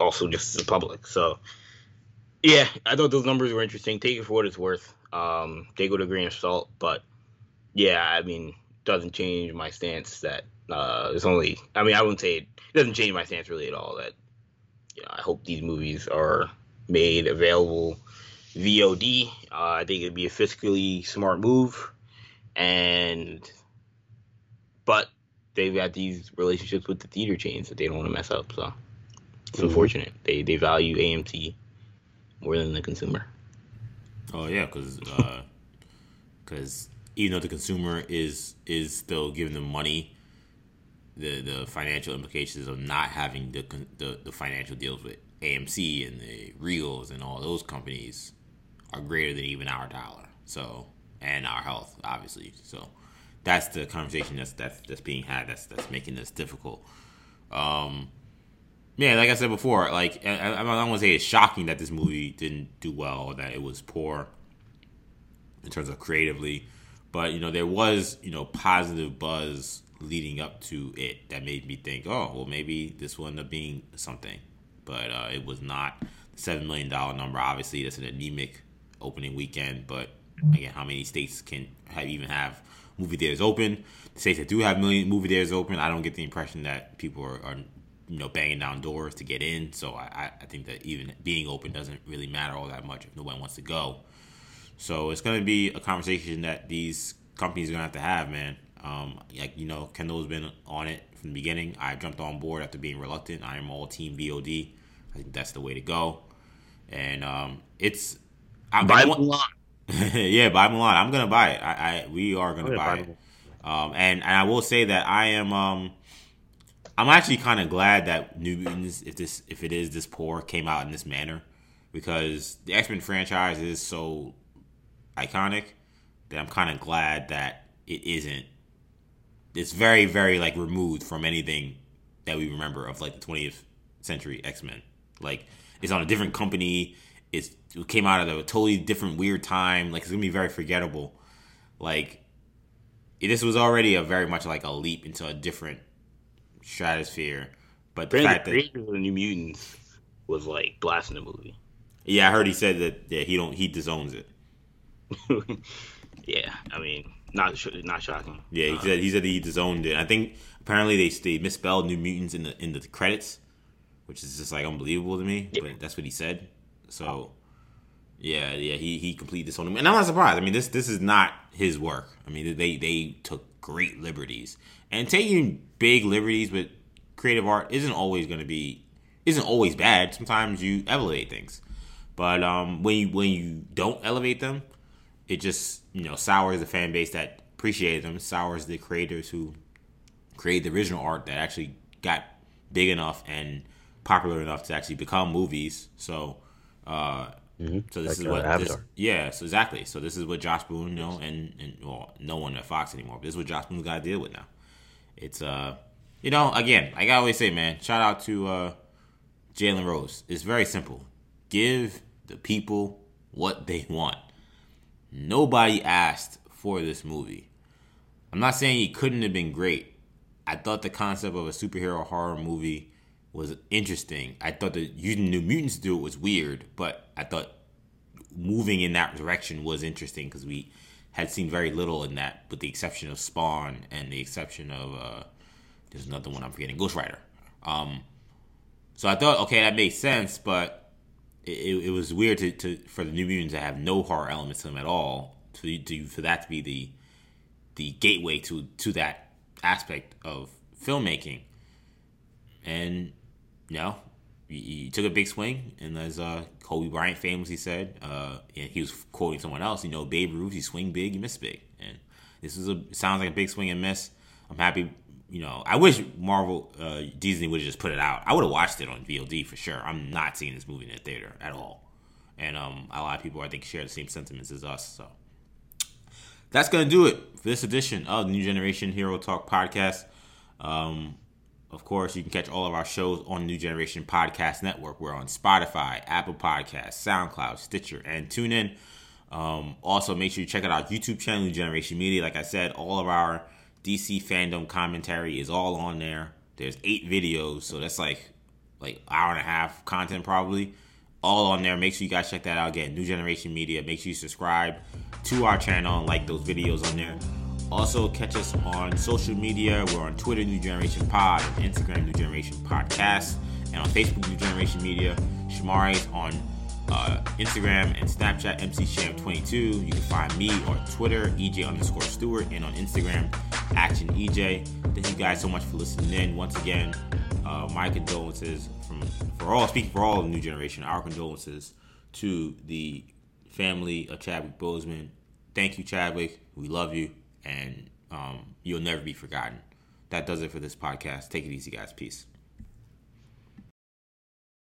also just the public. So yeah, I thought those numbers were interesting. Take it for what it's worth. Um, they go to grain of salt, but yeah, I mean, doesn't change my stance that uh, it's only. I mean, I wouldn't say it, it doesn't change my stance really at all. That you know, I hope these movies are made available VOD. Uh, I think it'd be a fiscally smart move, and but they've got these relationships with the theater chains that they don't want to mess up. So it's mm-hmm. unfortunate. They they value AMC more than the consumer. Oh yeah, because because uh, *laughs* even though the consumer is is still giving them money, the the financial implications of not having the the, the financial deals with AMC and the Regals and all those companies are greater than even our dollar. So and our health, obviously. So that's the conversation that's that's that's being had. That's that's making this difficult. Um, yeah, like I said before, like I, I don't want to say it's shocking that this movie didn't do well or that it was poor in terms of creatively, but you know there was you know positive buzz leading up to it that made me think, oh well, maybe this will end up being something, but uh, it was not. The seven million dollar number, obviously, that's an anemic opening weekend, but again how many states can have even have movie theaters open. The states that do have million movie theaters open, I don't get the impression that people are, are you know banging down doors to get in. So I, I think that even being open doesn't really matter all that much if no one wants to go. So it's going to be a conversation that these companies are going to have to have, man. Um, like you know, Kendall's been on it from the beginning. I jumped on board after being reluctant. I am all team VOD. I think that's the way to go. And um, it's I'm buy Mulan. *laughs* yeah, buy Mulan. I'm gonna buy it. I, I we are gonna buy it. Um, and and I will say that I am um, I'm actually kind of glad that New Mutants, if this if it is this poor, came out in this manner because the X Men franchise is so iconic that I'm kind of glad that it isn't. It's very very like removed from anything that we remember of like the 20th century X Men. Like it's on a different company. It's, it came out at a totally different weird time. Like it's gonna be very forgettable. Like this was already a very much like a leap into a different stratosphere. But the fact the that the New Mutants was like blasting the movie. Yeah, I heard he said that yeah he don't he disowns it. *laughs* yeah, I mean not not shocking. Yeah, he uh, said he said he disowned it. I think apparently they they misspelled New Mutants in the in the credits, which is just like unbelievable to me. Yeah. But that's what he said. So yeah, yeah, he he completely disowned him, and I'm not surprised. I mean, this this is not his work. I mean, they they took great liberties, and taking big liberties with creative art isn't always going to be isn't always bad. Sometimes you elevate things, but um, when you when you don't elevate them, it just you know sours the fan base that appreciated them, sours the creators who create the original art that actually got big enough and popular enough to actually become movies. So uh, Mm-hmm. So this like, is what uh, this, yeah. So exactly. So this is what Josh Boone, you know, and and well, no one at Fox anymore. But this is what Josh Boone's got to deal with now. It's uh, you know, again, like I always say, man. Shout out to uh, Jalen Rose. It's very simple. Give the people what they want. Nobody asked for this movie. I'm not saying he couldn't have been great. I thought the concept of a superhero horror movie was interesting. I thought that using New Mutants to do it was weird, but I thought moving in that direction was interesting because we had seen very little in that, with the exception of Spawn and the exception of uh, there's another one I'm forgetting, Ghost Rider. Um, so I thought, okay, that makes sense, but it, it was weird to, to, for the New Mutants to have no horror elements to them at all. To, to for that to be the the gateway to to that aspect of filmmaking, and you know, he, he took a big swing, and as uh, Kobe Bryant famously said, uh, he was quoting someone else. You know, Babe Ruth, you swing big, you miss big, and this is a sounds like a big swing and miss. I'm happy. You know, I wish Marvel, uh, Disney would have just put it out. I would have watched it on VOD for sure. I'm not seeing this movie in the theater at all, and um, a lot of people I think share the same sentiments as us. So that's gonna do it for this edition of the New Generation Hero Talk podcast. Um, of course, you can catch all of our shows on New Generation Podcast Network. We're on Spotify, Apple Podcasts, SoundCloud, Stitcher, and TuneIn. Um, also, make sure you check out our YouTube channel, New Generation Media. Like I said, all of our DC fandom commentary is all on there. There's eight videos, so that's like like hour and a half content probably, all on there. Make sure you guys check that out again. New Generation Media. Make sure you subscribe to our channel and like those videos on there. Also, catch us on social media. We're on Twitter, New Generation Pod, Instagram, New Generation Podcast, and on Facebook, New Generation Media. Shamari's on uh, Instagram and Snapchat, MCSham22. You can find me on Twitter, EJ underscore Stewart, and on Instagram, Action EJ. Thank you guys so much for listening in. Once again, uh, my condolences from for all speaking for all the new generation. Our condolences to the family of Chadwick Boseman. Thank you, Chadwick. We love you and um, you'll never be forgotten. That does it for this podcast. Take it easy, guys. Peace.